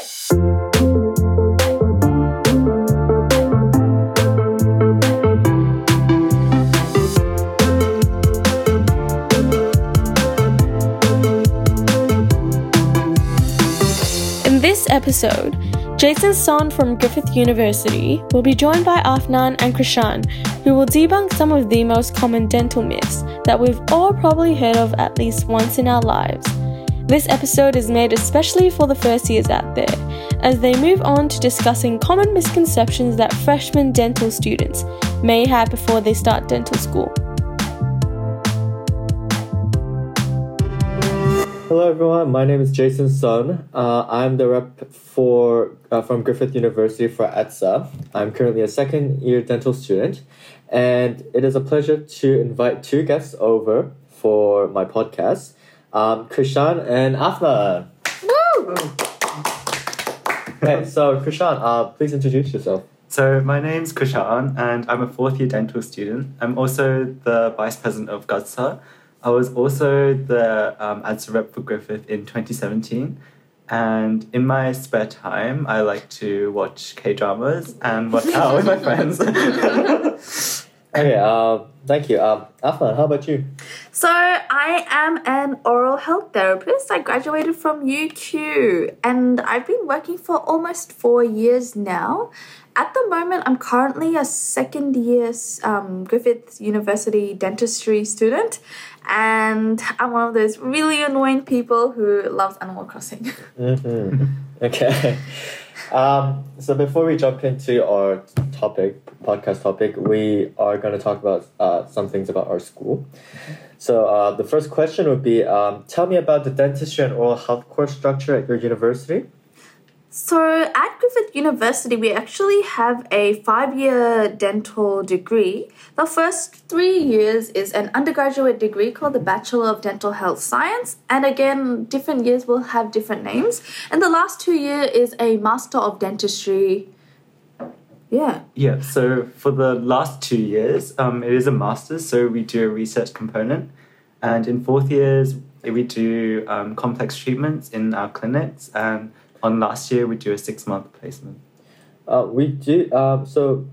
In this episode, Jason Son from Griffith University will be joined by Afnan and Krishan, who will debunk some of the most common dental myths that we've all probably heard of at least once in our lives. This episode is made especially for the first years out there, as they move on to discussing common misconceptions that freshman dental students may have before they start dental school. Hello everyone, my name is Jason Sun. Uh, I'm the rep for uh, from Griffith University for ADSA. I'm currently a second year dental student, and it is a pleasure to invite two guests over for my podcast, um, Krishan and Afnan. Okay, so Krishan, uh, please introduce yourself. So my name's Krishan and I'm a fourth year dental student. I'm also the vice president of GUDSA. I was also the um, ADSA rep for Griffith in 2017. And in my spare time, I like to watch K dramas and work out with my friends. Okay, uh, thank you. Um, Afnan, how about you? So, I am an oral health therapist. I graduated from UQ and I've been working for almost four years now. At the moment, I'm currently a second year um, Griffith University dentistry student, and I'm one of those really annoying people who loves Animal Crossing. Mm-hmm. Okay. Um, so before we jump into our topic, podcast topic, we are going to talk about uh, some things about our school. So uh, the first question would be, um, tell me about the dentistry and oral health course structure at your university. So, at Griffith University, we actually have a five year dental degree. The first three years is an undergraduate degree called the Bachelor of Dental Health Science. And again, different years will have different names. And the last two year is a Master of Dentistry. Yeah. yeah, so for the last two years, um, it is a master's, so we do a research component. And in fourth years, we do um, complex treatments in our clinics. And on last year, we do a six month placement. Uh, we do, um, so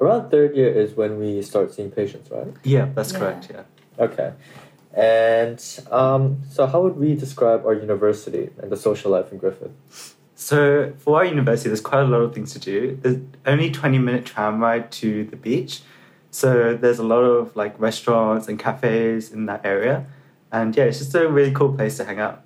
around third year is when we start seeing patients, right? Yeah, that's Yeah. correct, yeah. Okay. And um, so how would we describe our university and the social life in Griffith? So for our university, there's quite a lot of things to do. There's only 20 minute tram ride to the beach. So there's a lot of like restaurants and cafes in that area. And yeah, it's just a really cool place to hang out.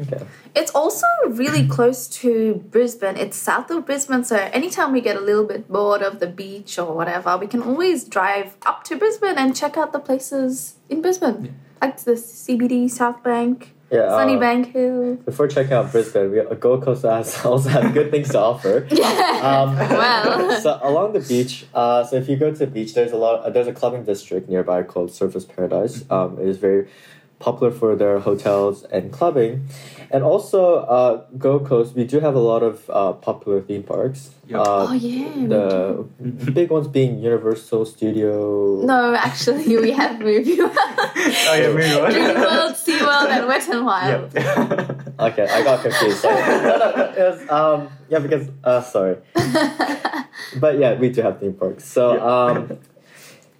Okay. It's also really close to Brisbane. It's south of Brisbane, so anytime we get a little bit bored of the beach or whatever, we can always drive up to Brisbane and check out the places in Brisbane, like the CBD, South Bank, Yeah. uh, Sunnybank Hill. Before checking out Brisbane, we, Gold Coast has also have good things to offer. Um, Well. so along the beach, uh, so if you go to the beach, there's a lot. Uh, there's a clubbing district nearby called Surfers Paradise. Um, it is very popular for their hotels and clubbing, and also uh, Gold Coast. We do have a lot of uh, popular theme parks. Yeah. Uh, Oh yeah. the big ones being Universal Studio. No, actually, we have movie world, Oh yeah, moving on. Dream World, Sea World, and Wet and Wild. Yep. Okay, I got confused. no, no, no, it was, um, yeah, because uh, sorry, but yeah, we do have theme parks, so Yeah. um,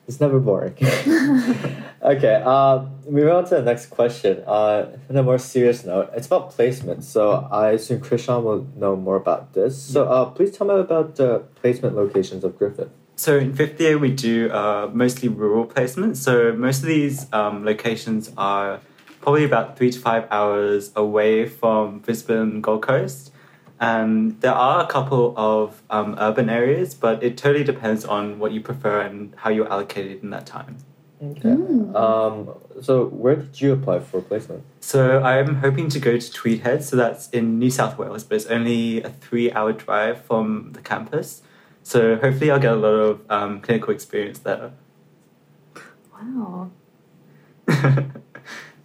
it's never boring. okay, uh, moving on to the next question. Uh, on a more serious note, it's about placement. So I assume Krishan will know more about this. So uh, please tell me about the placement locations of Griffith. So in fifth year, we do uh, mostly rural placements. So most of these um, locations are probably about three to five hours away from Brisbane, Gold Coast. And there are a couple of um, urban areas, but it totally depends on what you prefer and how you're allocated in that time. Okay. Um, so where did you apply for placement? So I'm hoping to go to Tweed Head, so that's in New South Wales, but it's only a three-hour drive from the campus. So hopefully I'll get a lot of um, clinical experience there. Wow.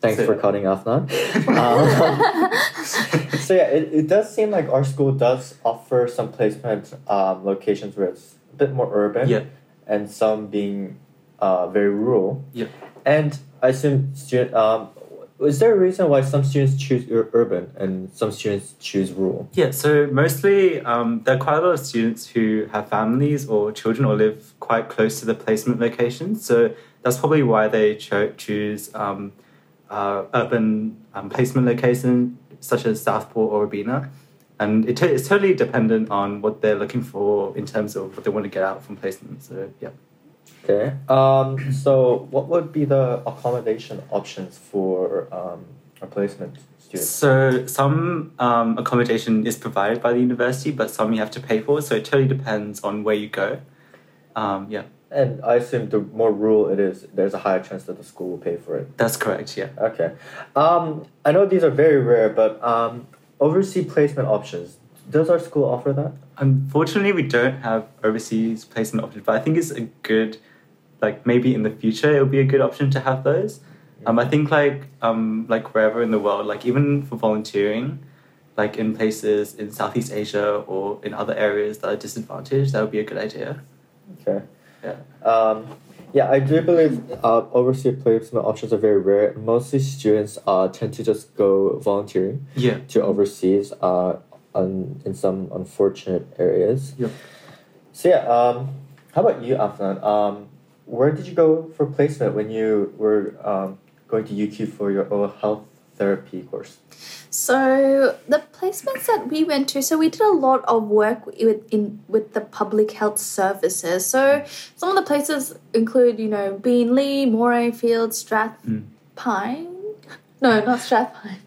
Thanks So- for cutting off, Nan. Um, so yeah, it, it does seem like our school does offer some placement um, locations where it's a bit more urban, Yeah. and some being uh, very rural. Yeah. And I assume student um, is there a reason why some students choose ur- urban and some students choose rural? Yeah, so mostly um, there are quite a lot of students who have families or children or live quite close to the placement locations. So that's probably why they cho- choose um, uh, urban um, placement locations such as Southport or Robina. And it it's totally dependent on what they're looking for in terms of what they want to get out from placement. So, yeah. Okay. Um, so, what would be the accommodation options for um, a placement student? So some um, accommodation is provided by the university, but some you have to pay for. So it totally depends on where you go. Um, yeah, And I assume the more rural it is, there's a higher chance that the school will pay for it. that's correct. Yeah. Okay. Um, I know these are very rare, but um, overseas placement options. Does our school offer that? Unfortunately, we don't have overseas placement options, but I think it's a good, like maybe in the future it would be a good option to have those. Um, I think like um, like wherever in the world, like even for volunteering, like in places in Southeast Asia or in other areas that are disadvantaged, that would be a good idea. Okay. Yeah. Um, yeah, I do believe uh, overseas placement options are very rare. Mostly students uh, tend to just go volunteering Yeah. to overseas uh, on, in some unfortunate areas. Yep. So yeah, um, how about you, Afnan? Um, where did you go for placement when you were um, going to UQ for your oral health therapy course? So the placements that we went to, so we did a lot of work with in with the public health services. So some of the places include, you know, Beenleigh, Morayfield, Strathpine. No, not Strathpine.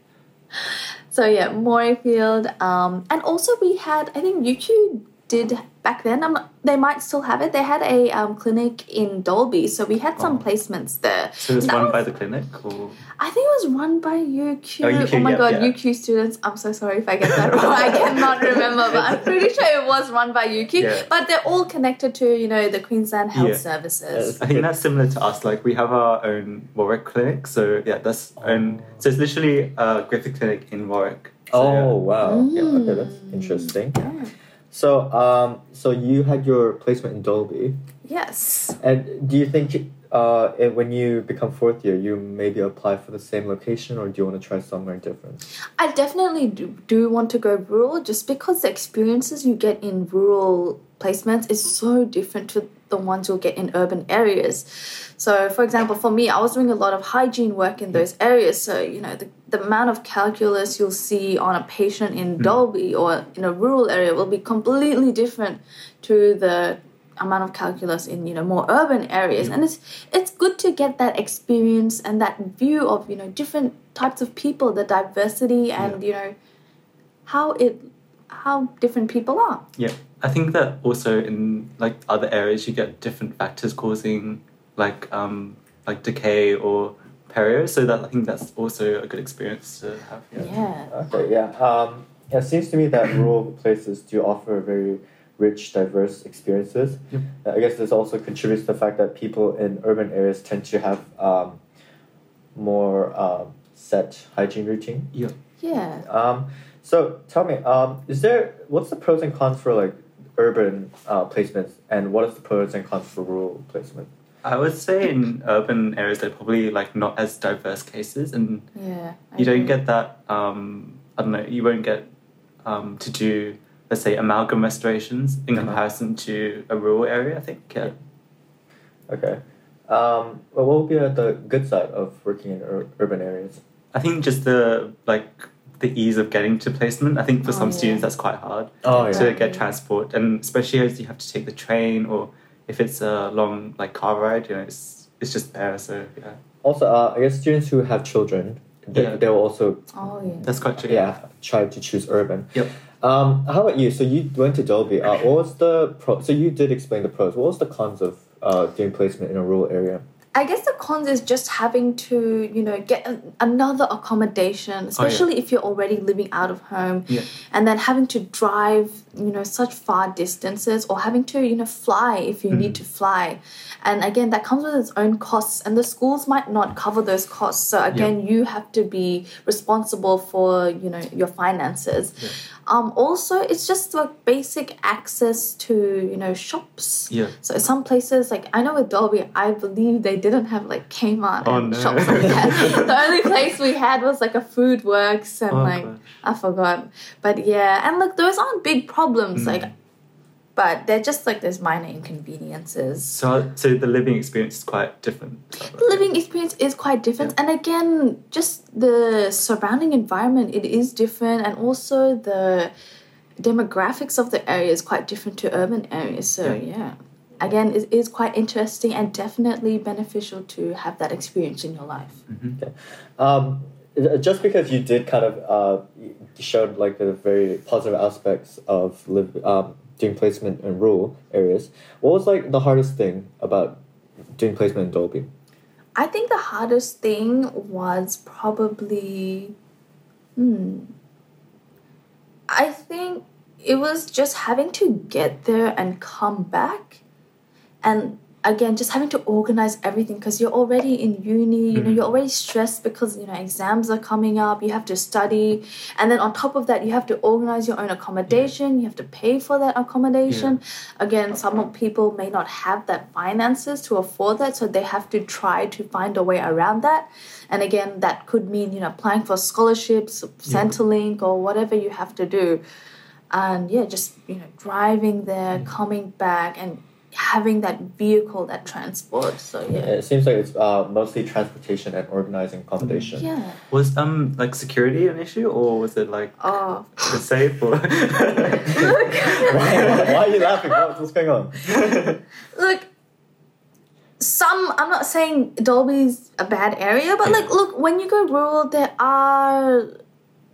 So yeah, Morayfield, um, and also we had I think UQ did back then. I'm they might still have it. They had a um, clinic in Dalby, so we had some Oh. placements there. So it was That run was- by the clinic or I think it was run by UQ. Oh, UQ, my yeah, god, yeah. UQ students. I'm so sorry if I get that wrong. I cannot remember, but I'm pretty sure it was run by UQ. Yeah. But they're all connected to, you know, the Queensland Health Yeah. Services. I think that's similar to us. Like we have our own Warwick clinic, so yeah, that's own. So it's literally a Griffith clinic in Warwick. So, Oh yeah. wow! Yeah, okay, that's Mm. interesting. So, um, so you had your placement in Dalby, Yes. and do you think uh, eh, when you become fourth year, you maybe apply for the same location, or do you want to try somewhere different? I definitely do, do want to go rural just because the experiences you get in rural placements is so different to the ones you'll get in urban areas. So, for example, for me, I was doing a lot of hygiene work in those areas. So, you know, the, the amount of calculus you'll see on a patient in Dalby or in a rural area will be completely different to the amount of calculus in you know more urban areas. And it's it's good to get that experience and that view of you know different types of people the diversity and you know how it how different people are. Yeah, I think that also in like other areas you get different factors causing like um like decay or perio. So that I think that's also a good experience to have. Yeah. yeah Okay, yeah. Um, it seems to me that rural places do offer very rich, diverse experiences. Yep. I guess this also contributes to the fact that people in urban areas tend to have um, more um, set hygiene routine. Yeah. yeah Um, so tell me, um, is there what's the pros and cons for like urban uh, placements, and what is the pros and cons for rural placement? I would say in urban areas they're probably like not as diverse cases, and yeah I you don't agree. get that. Um, I don't know. You won't get um, to do let's say amalgam restorations in Uh-huh. comparison to a rural area. I think. Yeah. Okay. Um, well, what would be uh, the good side of working in ur- urban areas? I think just the like the ease of getting to placement. I think for Oh, some yeah. students that's quite hard Oh to yeah. get transport, and especially as you have to take the train or if it's a long like car ride, you know, it's it's just there. So yeah, Also, uh, I guess students who have children, they, Yeah. they will also oh yeah that's quite true. yeah try to choose urban. Yep. Um, how about you? So you went to Dalby. Uh, what was the pro? So you did explain the pros. What was the cons of uh, doing placement in a rural area? I guess the cons is just having to, you know, get a, another accommodation, oh, especially if you're already living out of home, Yeah. and then having to drive, you know, such far distances, or having to, you know, fly if you mm-hmm. need to fly. And again, that comes with its own costs, and the schools might not cover those costs. So again, you have to be responsible for, you know, your finances. Um, also, it's just like basic access to, you know, shops. Yeah. So some places, like I know with Dalby, I believe they didn't have like Kmart Oh, and no. shops like that. the only place we had was like a food works and Oh, like gosh. I forgot. But yeah, and look, those aren't big problems. Mm. Like, but they're just like there's minor inconveniences. So, so the living experience is quite different. The living experience is quite different, and again, just the surrounding environment it is different, and also the demographics of the area is quite different to urban areas. So yeah. Again, it is quite interesting and definitely beneficial to have that experience in your life. Um, just because you did kind of uh, showed like the very positive aspects of live, um, doing placement in rural areas, what was like the hardest thing about doing placement in Dalby? I think the hardest thing was probably, hmm, I think it was just having to get there and come back, and again just having to organize everything because you're already in uni. You know, mm. you're already stressed because you know exams are coming up. You have to study, and then on top of that, you have to organize your own accommodation. You have to pay for that accommodation. Again, some people may not have that finances to afford that, so they have to try to find a way around that. And again, that could mean you know applying for scholarships, Centrelink, or whatever you have to do. And yeah, just you know driving there, mm. coming back, and having that vehicle that transports. So yeah, It seems like it's uh, mostly transportation and organizing accommodation. yeah. Was um like security an issue, or was it like Oh, the safe? Or why, why are you laughing? What, what's going on? look some i'm not saying dalby's a bad area but like look when you go rural there are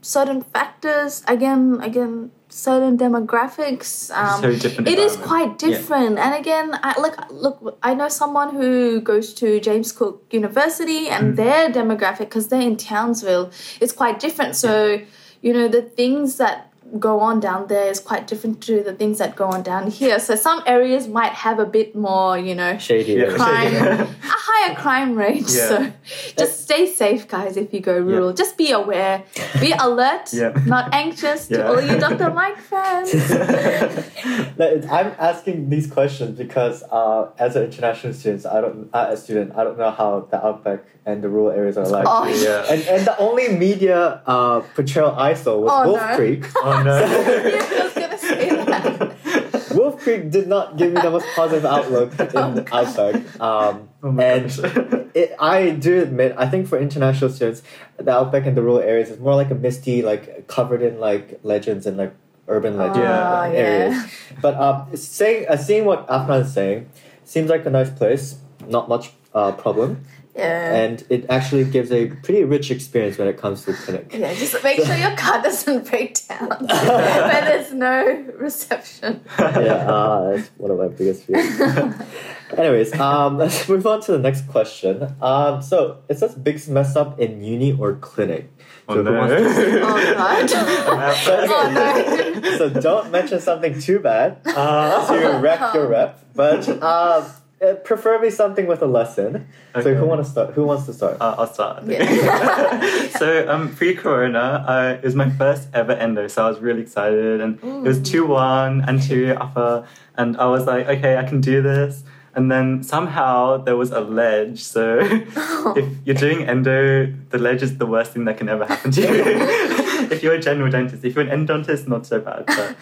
certain factors again again certain demographics um, very different it is quite Yeah. different and again i look look i know someone who goes to james cook university Mm. and their demographic because they're in townsville it's quite different so you know the things that go on down there is quite different to the things that go on down here so some areas might have a bit more you know Shady. Yeah. area. crime a higher crime rate Yeah. so just stay safe guys if you go rural just be aware be alert Yeah. not anxious to Yeah. all you dr mike fans I'm asking these questions because uh, as an international student, I don't uh, a student, I don't know how the outback and the rural areas are like. Oh, yeah. And and the only media uh, portrayal I saw was Oh, Wolf no. Creek. oh no. yeah, I was gonna say that. Wolf Creek did not give me the most positive outlook in the outback. Um, Oh my and it, I do admit, I think for international students, the outback and the rural areas is more like a misty, like covered in like legends and like urban legend Yeah. Oh, areas. yeah. But um, saying, uh, seeing what Afnan is saying, seems like a nice place. Not much uh, problem, Yeah. and it actually gives a pretty rich experience when it comes to clinic. yeah, just make sure your car doesn't break down where there's no reception. yeah, uh, that's one of my biggest fears. Anyways, um, let's move on to the next question. Um, so it says biggest mess up in uni or clinic. Oh So who no. Oh oh no. so don't mention something too bad Uh, to wreck your rep, but uh, uh, preferably something with a lesson. So who want to start? Who wants to start? Uh, I'll start. Yeah. so um, pre-corona, uh, it was my first ever endo, so I was really excited, and it was two one anterior upper, and I was like, okay, I can do this. And then somehow there was a ledge, so if you're doing endo, the ledge is the worst thing that can ever happen to you. if you're a general dentist, if you're an endodontist, not so bad. But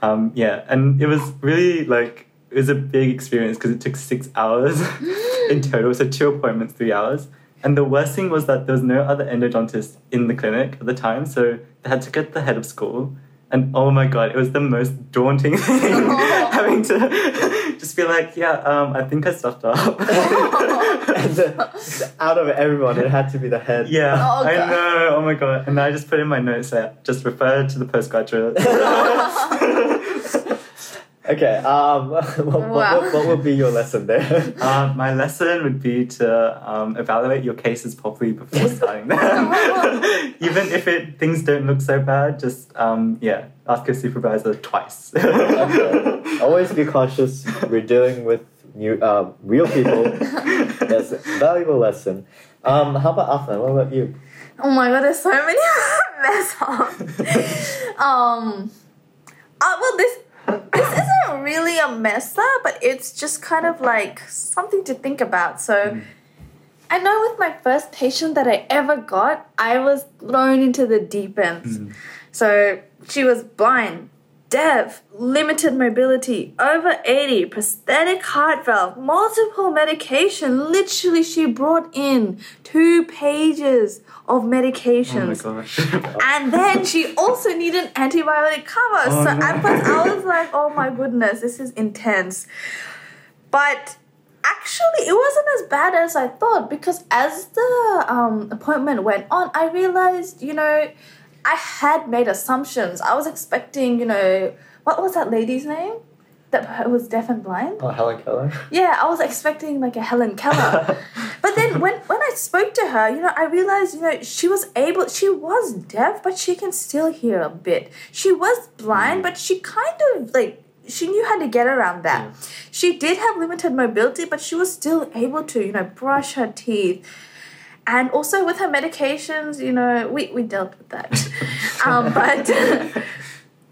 um, yeah, and it was really like it was a big experience because it took six hours in total, so two appointments, three hours. And the worst thing was that there was no other endodontist in the clinic at the time, so they had to get the head of school. And oh my god, it was the most daunting thing having to just be like, yeah, um, I think I stuffed up. and the, out of everyone, it had to be the head. yeah, Oh, I know. Oh my god! And I just put in my notes that just refer to the postgraduate. Okay. Um. What, what, Wow. what, what would be your lesson there? Uh, my lesson would be to um, evaluate your cases properly before starting them. Even if it things don't look so bad, just um, yeah, ask your supervisor twice. Okay. Always be cautious. We're dealing with new, uh, real people. That's a valuable lesson. Um, how about Afnan? What about you? Oh my god, there's so many mess ups. um, uh, well, this this isn't really a mess up, but it's just kind of like something to think about. So, hmm. I know with my first patient that I ever got, I was thrown into the deep end. Hmm. So she was blind, deaf, limited mobility, over 80, prosthetic heart valve, multiple medication. Literally, she brought in two pages of Oh my medications. gosh. and then she also needed an antibiotic cover. Oh, so no. at first I was like, oh my goodness, this is intense. But actually, it wasn't as bad as I thought because as the um, appointment went on, I realized, you know, I had made assumptions. I was expecting, you know, what was that lady's name? That was deaf and blind? Oh, Helen Keller. Yeah, I was expecting like a Helen Keller. but then when when I spoke to her, you know, I realized, you know, she was able she was deaf, but she can still hear a bit. She was blind, mm. but she kind of like she knew how to get around that. She did have limited mobility, but she was still able to, you know, brush her teeth. And also with her medications, you know, we, we dealt with that. um, but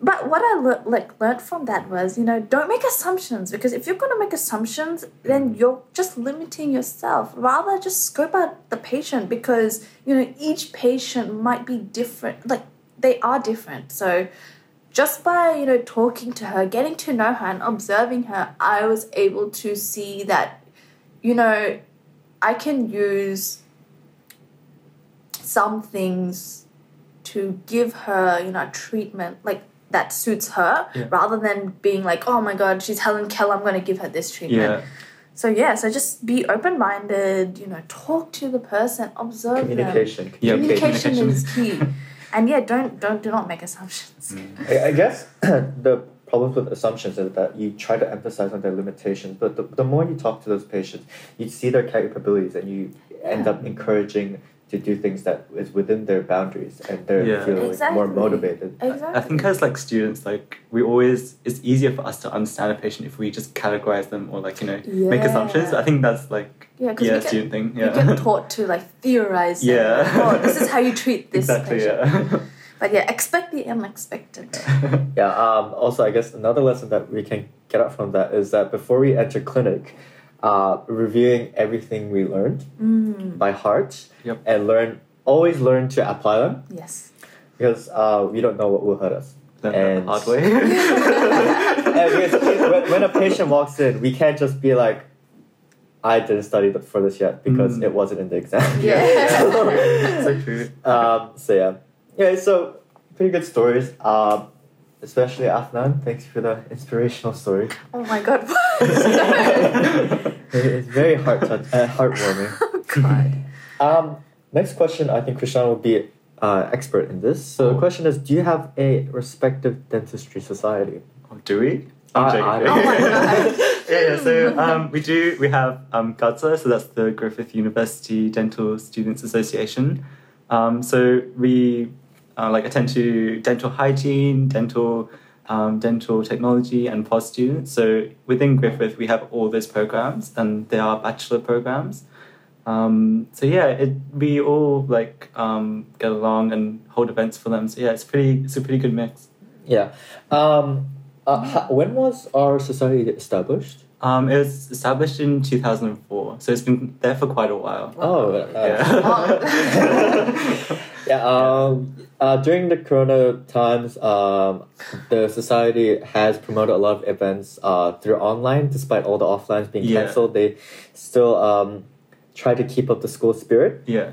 but what I le- like learned from that was, you know, don't make assumptions because if you're gonna make assumptions, then you're just limiting yourself. Rather, just scope out the patient because you know each patient might be different. Like they are different. So just by you know talking to her, getting to know her, and observing her, I was able to see that, you know, I can use some things to give her, you know, treatment like that suits her Yeah. rather than being like, oh my god, she's Helen Keller, I'm gonna give her this treatment. yeah. So yeah, so just be open minded, you know, talk to the person, observe them. Communication. Yeah, Communication communication. is key. and yeah, don't don't do not make assumptions. Mm. I, I guess the problem with assumptions is that you try to emphasize on their limitations, but the, the more you talk to those patients, you see their capabilities and you end up encouraging to do things that is within their boundaries and they're Yeah. feeling Exactly. more motivated. Exactly. I think as like students, like we always it's easier for us to understand a patient if we just categorize them or like you know make assumptions. I think that's like Yeah, 'cause yeah we get- student thing. you Yeah. get taught to like theorize. Yeah. like, oh, this is how you treat this exactly. patient. Yeah. But yeah, expect the unexpected. Yeah. Um, also, I guess another lesson that we can get out from that is that before we enter clinic, uh, reviewing everything we learned Mm, by heart Yep. and learn always learn to apply them yes. because uh, we don't know what will hurt us. Learn And- hard way. And because when, when a patient walks in, we can't just be like, I didn't study for this yet because Mm. it wasn't in the exam. Yeah. so true. um, so yeah, yeah. So pretty good stories. Um, especially Afnan. Thanks for the inspirational story. oh my god. it's very heart touch, uh, heartwarming. oh god. Um, next question. I think Krishan will be uh, expert in this. So the Oh. question is: Do you have a respective dentistry society? Oh, do we? I- I'm joking. I- Oh my god. yeah, yeah, so um, we do, we have um, GUDSA, so that's the Griffith University Dental Students Association. Um, so we uh, like attend to dental hygiene, dental um, dental technology and POS students. So within Griffith, we have all those programs and they are bachelor programs. Um, so yeah, it, we all like um, get along and hold events for them. So yeah, it's pretty, it's a pretty good mix. Yeah. Um, uh, when was our society established? Um, it was established in 2004, so it's been there for quite a while. Oh, Yeah. yeah. Um, uh, during the Corona times, um, the society has promoted a lot of events uh, through online, despite all the offlines being Yeah. cancelled. They still um, try to keep up the school spirit, yeah.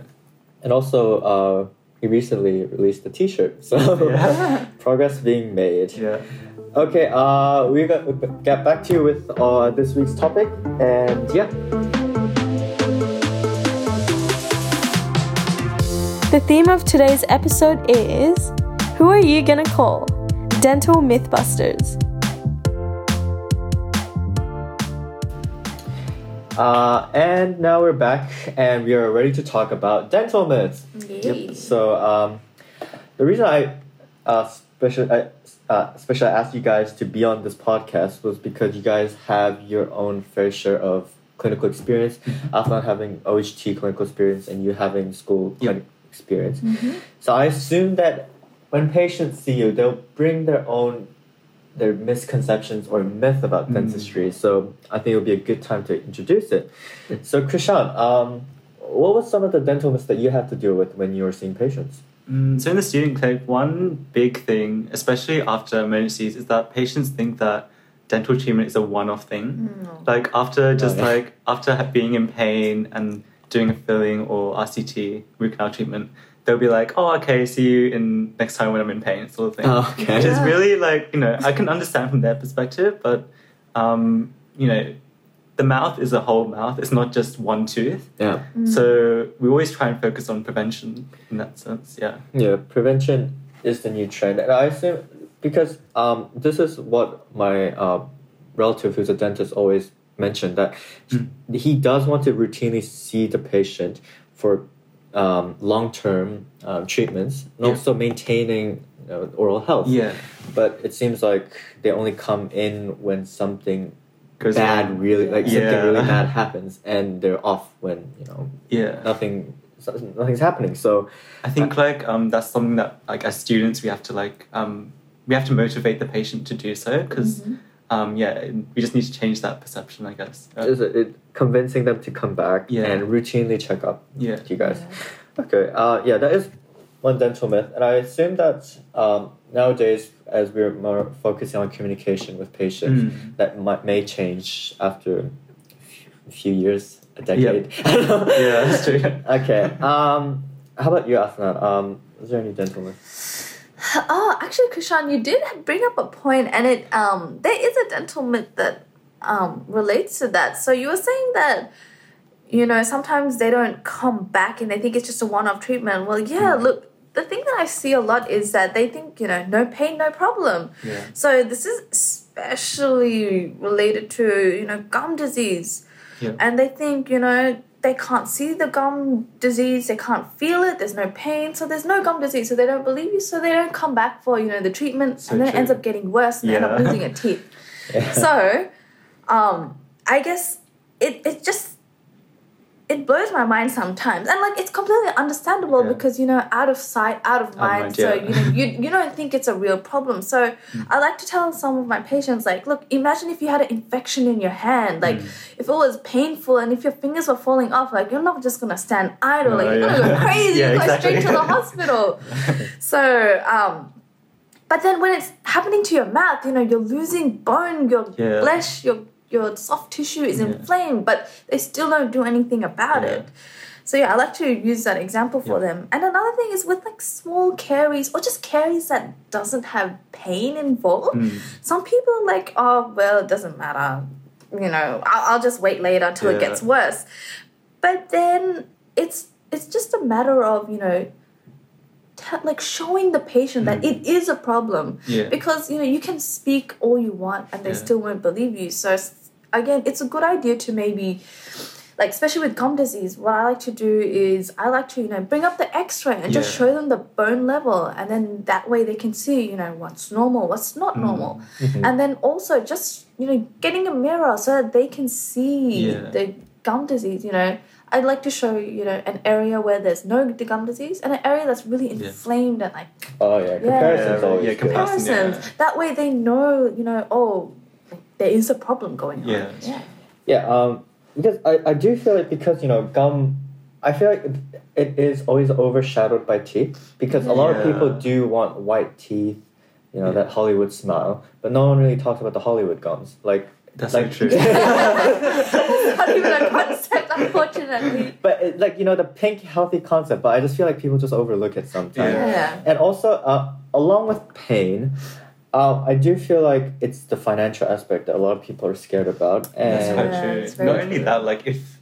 and also we recently released a T-shirt, so Yeah. progress being made. Yeah. Okay, uh, we got get back to you with uh, this week's topic, and yeah. The theme of today's episode is Who are you gonna call? Dental Mythbusters. Uh, and now we're back, and we are ready to talk about dental myths. Yay. So um, the reason I uh, special I, uh, especially asked you guys to be on this podcast was because you guys have your own fair share of clinical experience. Afnan having OHT clinical experience, and you having school Yep. experience. So I assume that when patients see you, they'll bring their own their misconceptions or myth about Mm. dentistry. So I think it would be a good time to introduce it. So Krishan, um, what was some of the dental myths that you had to deal with when you were seeing patients? Mm, so in the student clinic, one big thing, especially after emergencies, is that patients think that dental treatment is a one-off thing. Like after just yeah. like after being in pain and doing a filling or RCT root canal treatment, they'll be like, "Oh, okay, see you in next time when I'm in pain," sort of thing. Oh, okay. Which is really like you know I can understand from their perspective, but um, you know the mouth is a whole mouth. It's not just one tooth. Yeah. So we always try and focus on prevention in that sense. Yeah. Yeah, prevention is the new trend, and I assume because um, this is what my uh, relative, who's a dentist, always mentioned that he does want to routinely see the patient for um, long term um, treatments and Yeah. also maintaining you know, oral health. Yeah. But it seems like they only come in when something bad, wrong. really like something really bad happens, and they're off when you know Yeah. nothing, nothing's happening. So I think like um, that's something that like as students we have to like um, we have to motivate the patient to do so because um, yeah we just need to change that perception I guess. Uh, is it, it convincing them to come back Yeah. and routinely check up yeah. with you guys. Okay, uh, yeah, that is one dental myth, and I assume that um, nowadays, as we're more focusing on communication with patients, Mm. that might may change after a few- years, a decade. Yeah, that's true. okay. Um, how about you, Afnan? Um, is there any dental myth? Oh, actually, Krishan, you did bring up a point, and it um there is a dental myth that um relates to that. So you were saying that you know sometimes they don't come back and they think it's just a one-off treatment. Well, yeah, look. The thing that I see a lot is that they think, you know, no pain, no problem. Yeah. So this is especially related to, you know, gum disease. Yeah. And they think, you know, they can't see the gum disease, they can't feel it, there's no pain, so there's no gum disease, so they don't believe you, so they don't come back for, you know, the treatment, So and then it ends up getting worse and they end up losing a teeth. Yeah. So, um, I guess it, it just it blows my mind sometimes, and like it's completely understandable Yeah. because you know out of sight, out of mind. mind, so yeah. you know you you don't think it's a real problem. So I like to tell some of my patients like, look, imagine if you had an infection in your hand, like if it was painful and if your fingers were falling off, like you're not just gonna stand idle, like No, you're gonna go crazy, Yeah, you go straight to the hospital. So, um, but then when it's happening to your mouth, you know, you're losing bone, your Yeah. flesh, your your soft tissue is Yeah. inflamed, but they still don't do anything about Yeah. it. So yeah, I like to use that example for Yeah. them. And another thing is with like small caries or just caries that doesn't have pain involved. Mm. Some people are like, oh well, it doesn't matter. You know, I'll, I'll just wait later until it gets worse. But then it's it's just a matter of you know like showing the patient that it is a problem Mm. Yeah. because you know you can speak all you want and they Yeah. still won't believe you so again it's a good idea to maybe like especially with gum disease what i like to do is i like to you know bring up the x-ray and just show them the bone level and then that way they can see you know what's normal what's not Mm. normal and then also just you know getting a mirror so that they can see Yeah. the gum disease you know I'd like to show you know an area where there's no gum disease and an area that's really Yeah. inflamed and like Oh yeah, comparison's Yeah, always yeah, good. comparison. comparisons. That way they know, you know, oh, there is a problem going on. Yeah. Yeah. Yeah, um, because I, I do feel like because you know gum, I feel like it, it is always overshadowed by teeth because a lot of people do want white teeth, you know Yeah. that Hollywood smile, but no one really talks about the Hollywood gums. Like That's like, so true. It's not even a concept, unfortunately. but it, like you know the pink healthy concept, but I just feel like people just overlook it sometimes. Yeah. Yeah. And also, uh, along with pain, uh, I do feel like it's the financial aspect that a lot of people are scared about. That's And quite Yeah, it's very Not only true. that, like if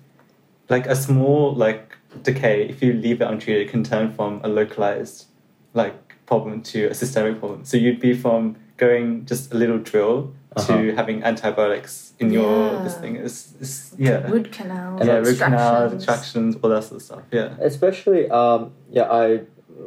like a small like decay, if you leave it untreated, it can turn from a localized like problem to a systemic problem. So you'd be from going just a little drill Uh-huh. to having antibiotics in your Yeah. this thing. It's, it's yeah. Root canal. yeah, root canal, extractions. extractions, all that sort of stuff. Yeah. especially um yeah i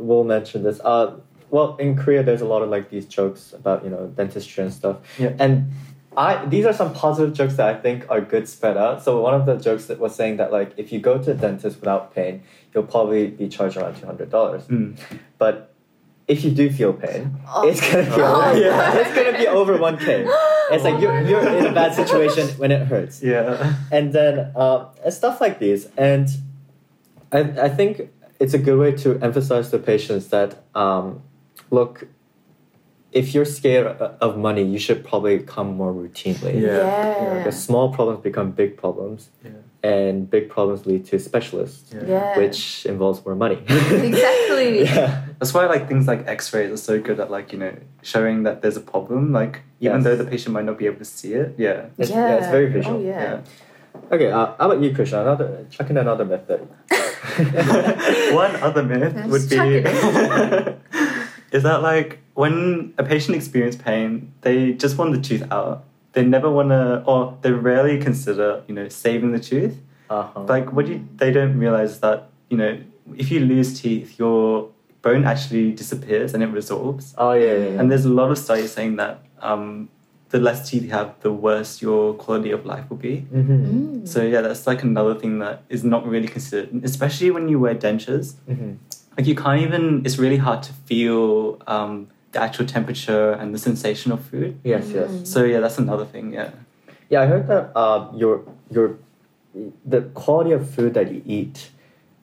will mention this uh well in korea there's a lot of like these jokes about you know dentistry and stuff Yeah. and i these are some positive jokes that i think are good spread out so one of the jokes that was saying that like if you go to a dentist without pain you'll probably be charged around $200 Mm. but if you do feel pain Oh. it's gonna be Oh, over, yeah. it's gonna be over 1k it's like you're, you're in a bad situation when it hurts Yeah. and then uh, stuff like these and I, I think it's a good way to emphasize to patients that um, look if you're scared of money you should probably come more routinely Yeah. Yeah. because small problems become big problems Yeah. and big problems lead to specialists Yeah. Yeah. which involves more money Exactly. yeah That's why like things like X-rays are so good at like you know showing that there's a problem. Like even Yes. though the patient might not be able to see it. Yeah. It's, yeah. it's very visual Oh, yeah. Yeah. okay uh, how about you Krishan another chuck in another method One other myth Yes, would be chuck it is that like when a patient experiences pain, they just want the tooth out. They never want to, or they rarely consider, you know, saving the tooth. uh-huh. Like what you, they don't realize that you know, if you lose teeth, your bone actually disappears and it resorbs. oh yeah, yeah, yeah. And there's a lot of studies saying that um, the less teeth you have, the worse your quality of life will be. mm-hmm. So yeah, that's like another thing that is not really considered, especially when you wear dentures. Mm-hmm. Like you can't even. It's really hard to feel um, the actual temperature and the sensation of food. yes yes So yeah, that's another thing. Yeah. Yeah, I heard that uh, your your the quality of food that you eat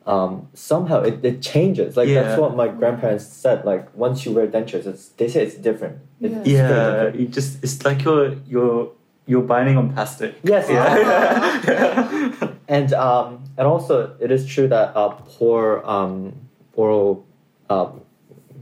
um, somehow it, it changes. Like that's what my grandparents said. Like once you wear dentures, it's they say it's different. It- Yeah. it's Yeah. You just. It's like you're you're you're binding on plastic. Yes, Yeah. and um, and also it is true that uh, poor um, oral um,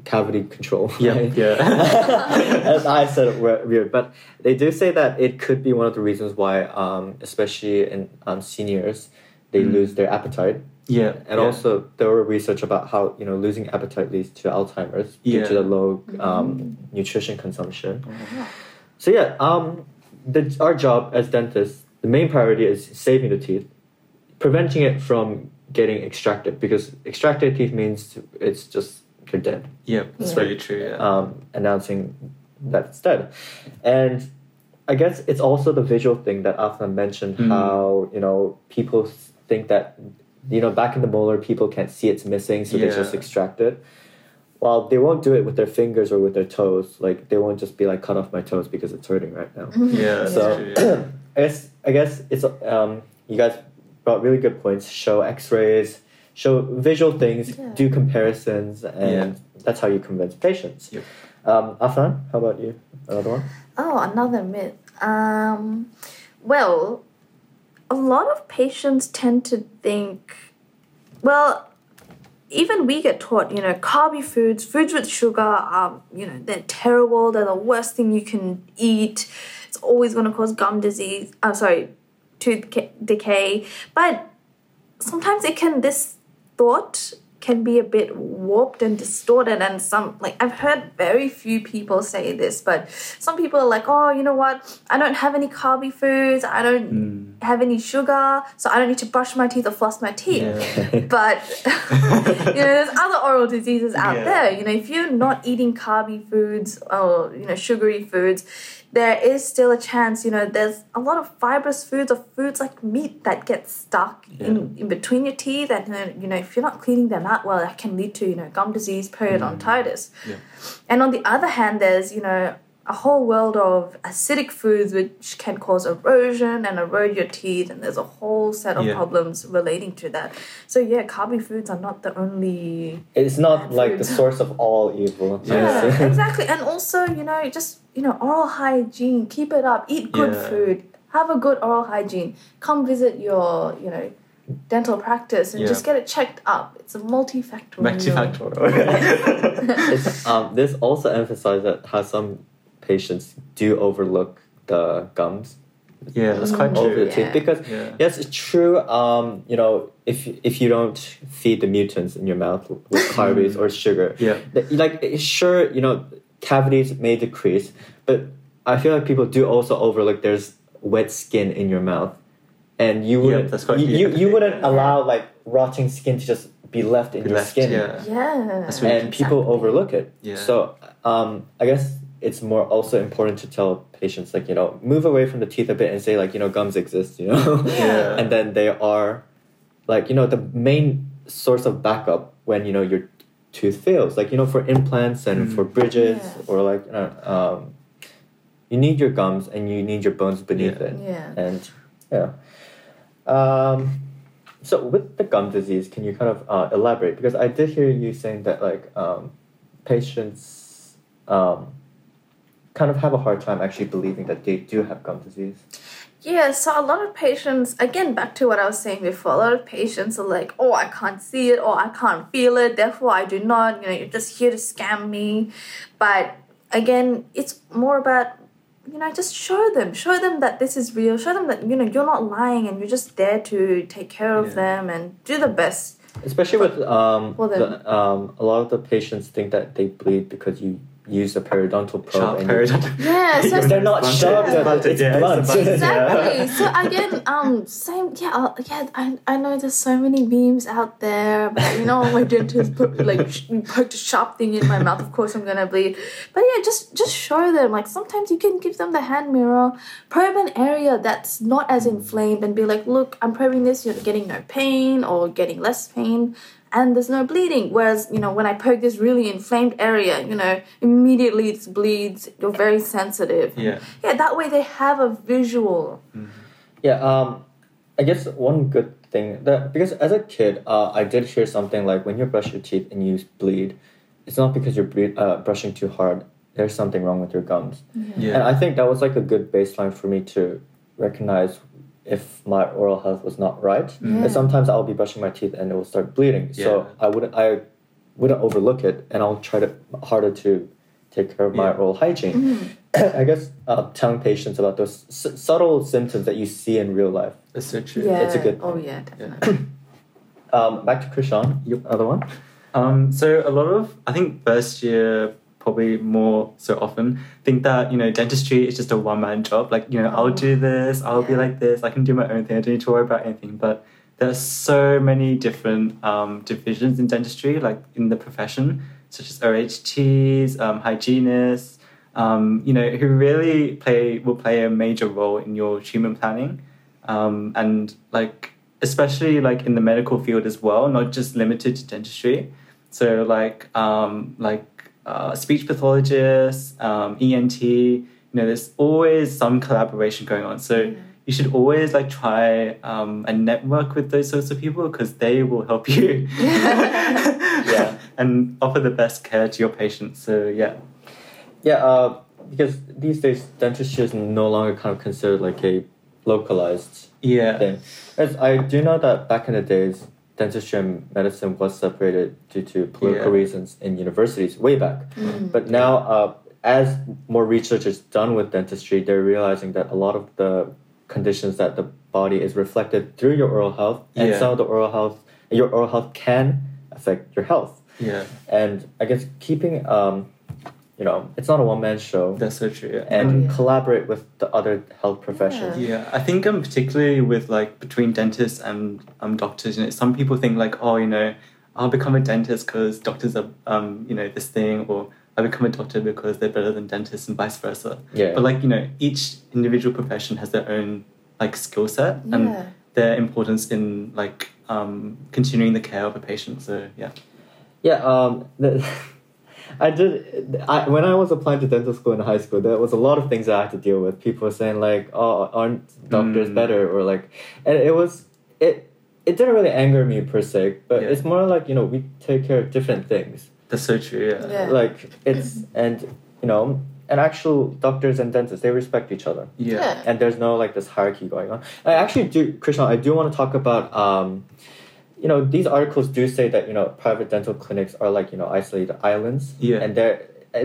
cavity control. yeah. right? Yeah. As I said it we- weird, but they do say that it could be one of the reasons why, um, especially in um, seniors, they Mm. lose their appetite. Yeah. And yeah. also, there were research about how you know losing appetite leads to Alzheimer's due to the low um, nutrition consumption. Oh. So yeah, um, the, our job as dentists, the main priority is saving the teeth, preventing it from getting extracted because extracted teeth means it's just they're dead. Yeah, that's Yeah. very true. Yeah. Um, announcing that it's dead, and I guess it's also the visual thing that Afnan mentioned. Mm. How you know people think that you know back in the molar people can't see it's missing, so they just extract it. Well, they won't do it with their fingers or with their toes. Like they won't just be like cut off my toes because it's hurting right now. yeah, So true. Yeah. I guess I guess it's um you guys brought really good points. Show X-rays, show visual things, Yeah. do comparisons, and that's how you convince patients. Yep. Um, Afnan, how about you? Another one? Oh, another myth. Um, well, a lot of patients tend to think, well, even we get taught, you know, carby foods, foods with sugar are, you know, they're terrible. They're the worst thing you can eat. It's always going to cause gum disease. I'm sorry, tooth ca- decay. But sometimes it can, this thought can be a bit warped and distorted and some like I've heard very few people say this but some people are like oh you know what I don't have any carby foods I don't Mm. have any sugar so I don't need to brush my teeth or floss my teeth Yeah. but you know there's other oral diseases out Yeah. there you know if you're not eating carby foods or you know sugary foods there is still a chance you know there's a lot of fibrous foods or foods like meat that get stuck in, in between your teeth and then you know if you're not cleaning them out well that can lead to you know gum disease periodontitis mm. Yeah. and on the other hand there's you know a whole world of acidic foods which can cause erosion and erode your teeth and there's a whole set of Yeah. problems relating to that so yeah carby foods are not the only It's not like the source of all evil. Yeah. yeah, exactly. And also, you know, just you know, oral hygiene. Keep it up. Eat good Yeah. food. Have a good oral hygiene. Come visit your, you know, dental practice and Yeah. just get it checked up. It's a multifactorial. Multifactorial. it's, um, this also emphasizes that how some patients do overlook the gums yeah, that's quite over true. the Yeah. teeth because Yeah. yes, it's true. Um, you know, if if you don't feed the mutans in your mouth with carbs or sugar, Yeah. the- like sure, you know, cavities may decrease, but I feel like people do also overlook there's wet skin in your mouth, and you wouldn't that's quite- you, you, yeah. you wouldn't allow like rotting skin to just be left in Be your left, skin, yeah. Yeah. Really and people Exactly. overlook it. Yeah. So um, I guess it's more also important to tell patients like you know move away from the teeth a bit and say like you know gums exist, you know, Yeah. and then they are like you know the main source of backup when you know your tooth fails, like you know for implants and Mm. for bridges Yeah. or like you know um, you need your gums and you need your bones beneath Yeah. it, Yeah. and yeah. Um, so with the gum disease, can you kind of uh, elaborate? Because I did hear you saying that like um, patients um, kind of have a hard time actually believing that they do have gum disease. Yeah, so a lot of patients, again, back to what I was saying before, a lot of patients are like, oh, I can't see it or I can't feel it, therefore I do not, you know, you're just here to scam me. But again, it's more about, you know, just show them, show them that this is real, show them that, you know, you're not lying and you're just there to take care of Yeah. them and do the best. Especially with um, the, um, a lot of the patients think that they bleed because you use a periodontal probe. Sharp and you- periodontal. Yeah, so They're not Blunted. sharp, they're- Blunted, it's yeah, blunt. blunted, exactly. yeah. so again, um, same. Yeah, uh, yeah. I, I know there's so many memes out there but you know my dentist put like poked a sharp thing in my mouth. Of course, I'm gonna bleed. But yeah, just just show them. Like sometimes you can give them the hand mirror, probe an area that's not as inflamed, and be like, look, I'm probing this. You're getting no pain or getting less pain. And there's no bleeding. Whereas, you know, when I poke this really inflamed area, you know, immediately it bleeds. You're very sensitive. Yeah. Yeah, that way they have a visual. Yeah, um, I guess one good thing that because as a kid, uh, I did hear something like when you brush your teeth and you bleed, it's not because you're ble- uh, brushing too hard. There's something wrong with your gums, and Yeah. I think that was like a good baseline for me to recognize if my oral health was not right. Yeah. And sometimes I'll be brushing my teeth and it will start bleeding. So I wouldn't I wouldn't overlook it, and I'll try to harder to take care of my Yeah. oral hygiene. I guess uh, telling patients about those s- subtle symptoms that you see in real life. That's so true. Yeah. It's a good Thing. Oh yeah, definitely. Um, back to Krishan, you other one. Um, so a lot of I think first year probably more so often think that you know dentistry is just a one man job. Like you know I'll do this, I'll be like this, I can do my own thing. I don't need to worry about anything. But there's so many different um, divisions in dentistry, like in the profession, such as OHTs, um, hygienists. Um, you know who really play will play a major role in your treatment planning, um, and like especially like in the medical field as well, not just limited to dentistry. So like um, like uh, speech pathologists, um, ENT. You know, there's always some collaboration going on. So you should always like try um, and network with those sorts of people because they will help you. Yeah. and offer the best care to your patients. So yeah. Yeah, uh, because these days dentistry is no longer kind of considered like a localized Yeah. thing. As I do know that back in the days, dentistry and medicine was separated due to political Yeah. reasons in universities way back. But now, uh, as more research is done with dentistry, they're realizing that a lot of the conditions that the body is reflected through your oral health, and Yeah. some of the oral health, your oral health can affect your health. Yeah. And I guess keeping, um, you know, it's not a one man show, That's so true. Yeah. and Oh, yeah. collaborate with the other health professions. Yeah, I think um particularly with like between dentists and um doctors, you know, some people think like, oh, you know, I'll become a dentist because doctors are um you know this thing, or I become a doctor because they're better than dentists, and vice versa. Yeah. But like you know, each individual profession has their own like skill set Yeah. and their importance in like um continuing the care of a patient. So yeah. Yeah, um, the, I did. I, when I was applying to dental school in high school, there was a lot of things I had to deal with. People saying like, "Oh, aren't doctors Mm. better?" or like, and it was it. It didn't really anger me per se, but Yeah. it's more like you know we take care of different things. That's so true. Yeah. Yeah. Like it's and you know, and actual doctors and dentists they respect each other, Yeah. and there's no like this hierarchy going on. I actually do, Krishna. I do want to talk about um, you know, these articles do say that you know private dental clinics are like you know isolated islands. Yeah. And they're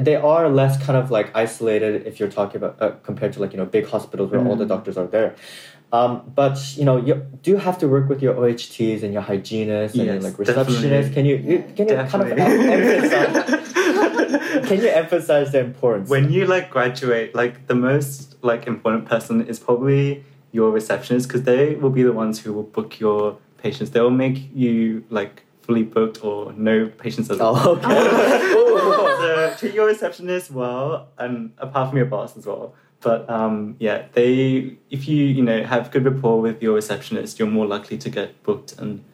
they are less kind of like isolated if you're talking about uh, compared to like you know big hospitals where all the Mhm. doctors are there. Um, but you know you do have to work with your OHTs and your hygienists and Yes, like receptionists. Can you, you can you kind of emphasize can you emphasize the importance? when you like graduate like the most like important person is probably your receptionist because they will be the ones who will book your patients they will make you like fully booked or no patients at all oh, okay. Ooh. so treat your receptionist well and apart from your boss as well but um, yeah they if you you know have good rapport with your receptionist you're more likely to get booked and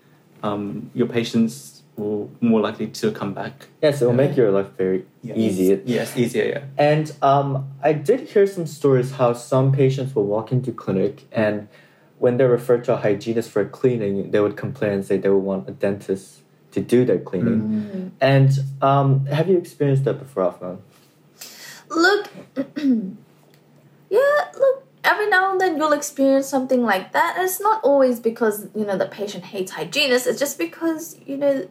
um, your patients will more likely to come back yes, it will make your life very Yeah. easy. Yes easier yeah And um, I did hear some stories how some patients will walk into clinic and when they're referred to a hygienist for cleaning, they would complain and say they would want a dentist to do their cleaning. Mm. And um, have you experienced that before, Afnan? Look, yeah, look, every now and then you'll experience something like that. And it's not always because, you know, the patient hates hygienists, it's just because, you know,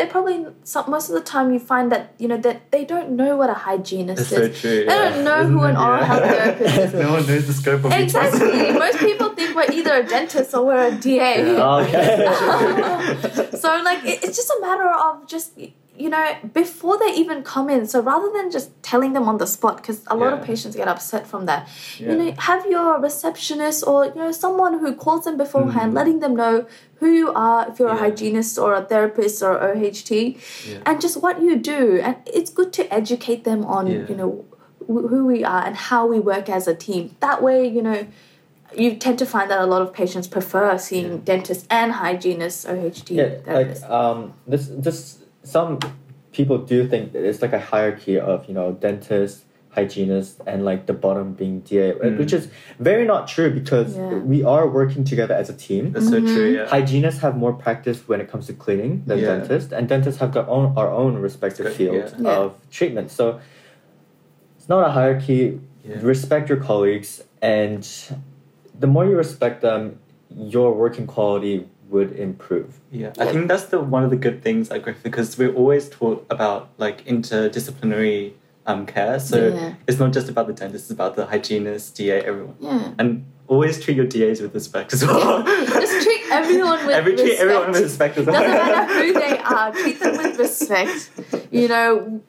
they probably some, most of the time you find that you know that they don't know what a hygienist That's so is. true. They yeah. don't know Isn't who an it? oral Yeah. health therapist is. no one knows the scope of each Exactly. Most people think we're either a dentist or we're a DA. Okay. so like it, it's just a matter of just you know before they even come in so rather than just telling them on the spot because a lot of patients get upset from that you know have your receptionist or you know someone who calls them beforehand Mm. letting them know who you are if you're a hygienist or a therapist or oht Yeah. and just what you do and it's good to educate them on Yeah. you know wh- who we are and how we work as a team that way you know you tend to find that a lot of patients prefer seeing Yeah. dentists and hygienists OHT yeah, like um, this, this, some people do think that it's like a hierarchy of you know dentist, hygienist, and like the bottom being DA, Mm. which is very not true because Yeah. we are working together as a team. That's so true. Yeah. Hygienists have more practice when it comes to cleaning than Yeah. dentists, and dentists have their own our own respective Good, field yeah. Yeah. of treatment. So it's not a hierarchy. Yeah. Respect your colleagues, and the more you respect them, your working quality would improve. Yeah, I think that's the one of the good things at Griffith because we're always taught about like interdisciplinary um, care. So Yeah. it's not just about the dentist; it's about the hygienist, DA, everyone, yeah. and always treat your DAs with respect as well. Just treat everyone with Every, treat everyone with respect. respect as well. Doesn't matter who they are, treat them with respect. You know,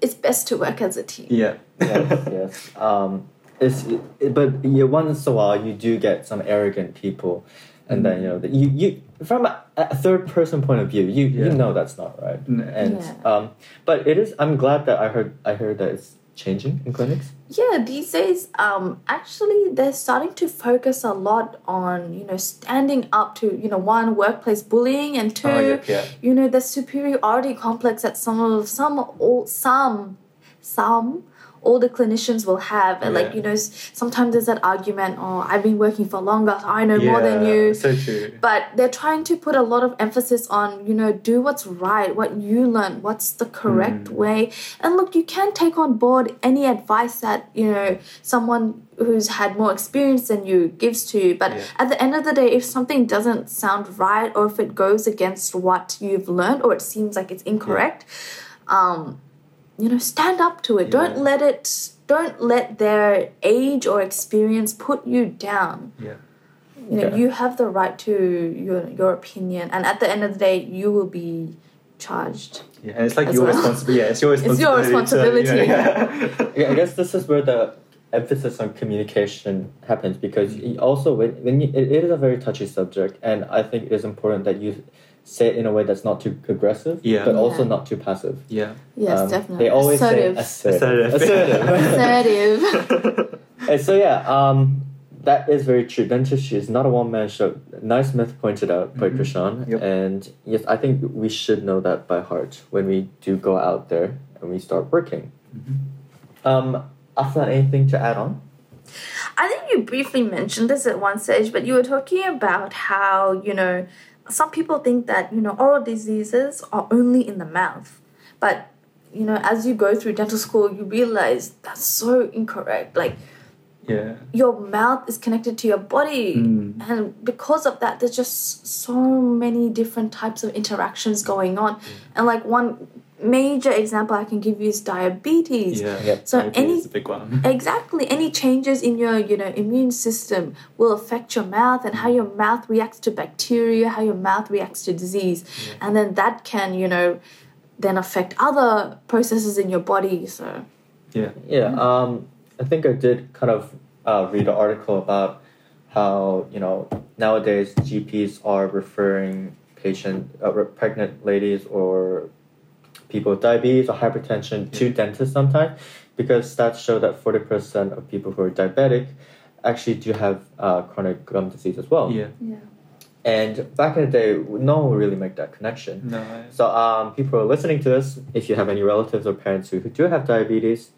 it's best to work as a team. Yeah. yes, yes. Um, it's it, but yeah, once in a while you do get some arrogant people, and then you know that you you from a, a third person point of view, you you know that's not right. And Yeah. um, but it is. I'm glad that I heard I heard that it's changing in clinics. Yeah, these days, um, actually, they're starting to focus a lot on you know standing up to you know one workplace bullying and two, Oh, yeah, yeah. you know the superiority complex that some of some all some some older clinicians will have and like you know sometimes there's that argument oh i've been working for longer so i know more than you So true. but they're trying to put a lot of emphasis on you know do what's right what you learn what's the correct Hmm. way and look you can take on board any advice that you know someone who's had more experience than you gives to you but Yeah. at the end of the day if something doesn't sound right or if it goes against what you've learned or it seems like it's incorrect um you know stand up to it don't let it don't let their age or experience put you down Yeah. you know Okay. you have the right to your your opinion and at the end of the day you will be charged Yeah, and it's like your well. responsibility. Yeah, it's your responsibility, It's your responsibility. to, you know, responsibility. Yeah, I guess this is where the emphasis on communication happens because mm. you also when, when you, it, it is a very touchy subject, and I think it is important that you say it in a way that's not too aggressive, Yeah. but also Yeah. not too passive. yeah. yes Um, definitely They always assertive say assertive. Assertive. Assertive. assertive and so yeah, um, that is very true. Dentistry is not a one man show. Nice myth pointed out by Mhm. Krishan. Yep. And yes, I think we should know that by heart when we do go out there and we start working. Mhm. Um, Afnan, anything to add on? I think you briefly mentioned this at one stage, but you were talking about how, you know, some people think that, you know, oral diseases are only in the mouth. But, you know, as you go through dental school, you realize that's so incorrect. Like, Yeah. your mouth is connected to your body. Mm. And because of that, there's just so many different types of interactions going on. And, like, one major example I can give you is diabetes. Yeah. Yep. So Diabetes any is a big one. Exactly. Any changes in your, you know, immune system will affect your mouth and how your mouth reacts to bacteria, how your mouth reacts to disease. And then that can, you know, then affect other processes in your body. So Yeah. Yeah, um, I think I did kind of uh, read an article about how you know nowadays GPs are referring patient uh, pregnant ladies or people with diabetes or hypertension to dentists sometimes because stats show that forty percent of people who are diabetic actually do have uh, chronic gum disease as well. Yeah. yeah. And back in the day, no one would really make that connection. No. I- So, um, people are listening to this, if you have any relatives or parents who, who do have diabetes,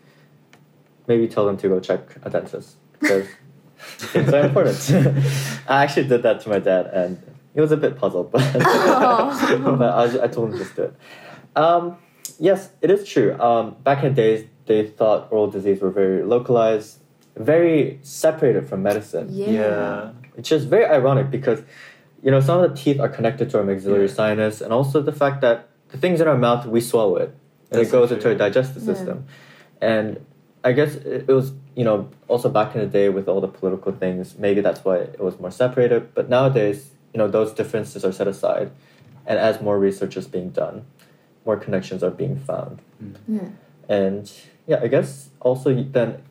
maybe tell them to go check a dentist because Things are important. I actually did that to my dad, and he was a bit puzzled, but, Oh. but I, I told him just do it. Um, yes, it is true. Um, back in the days, they thought oral disease were very localized, very separated from medicine. Yeah. Yeah. Which is very ironic because, you know, some of the teeth are connected to our maxillary Yeah. sinus, and also the fact that the things in our mouth we swallow it, and That's it goes so into our digestive Yeah. system. And I guess it, it was, you know, also back in the day with all the political things, maybe that's why it was more separated. But nowadays, you know, those differences are set aside, and as more research is being done, more connections are being found. Mm. Yeah. And yeah, I guess also then,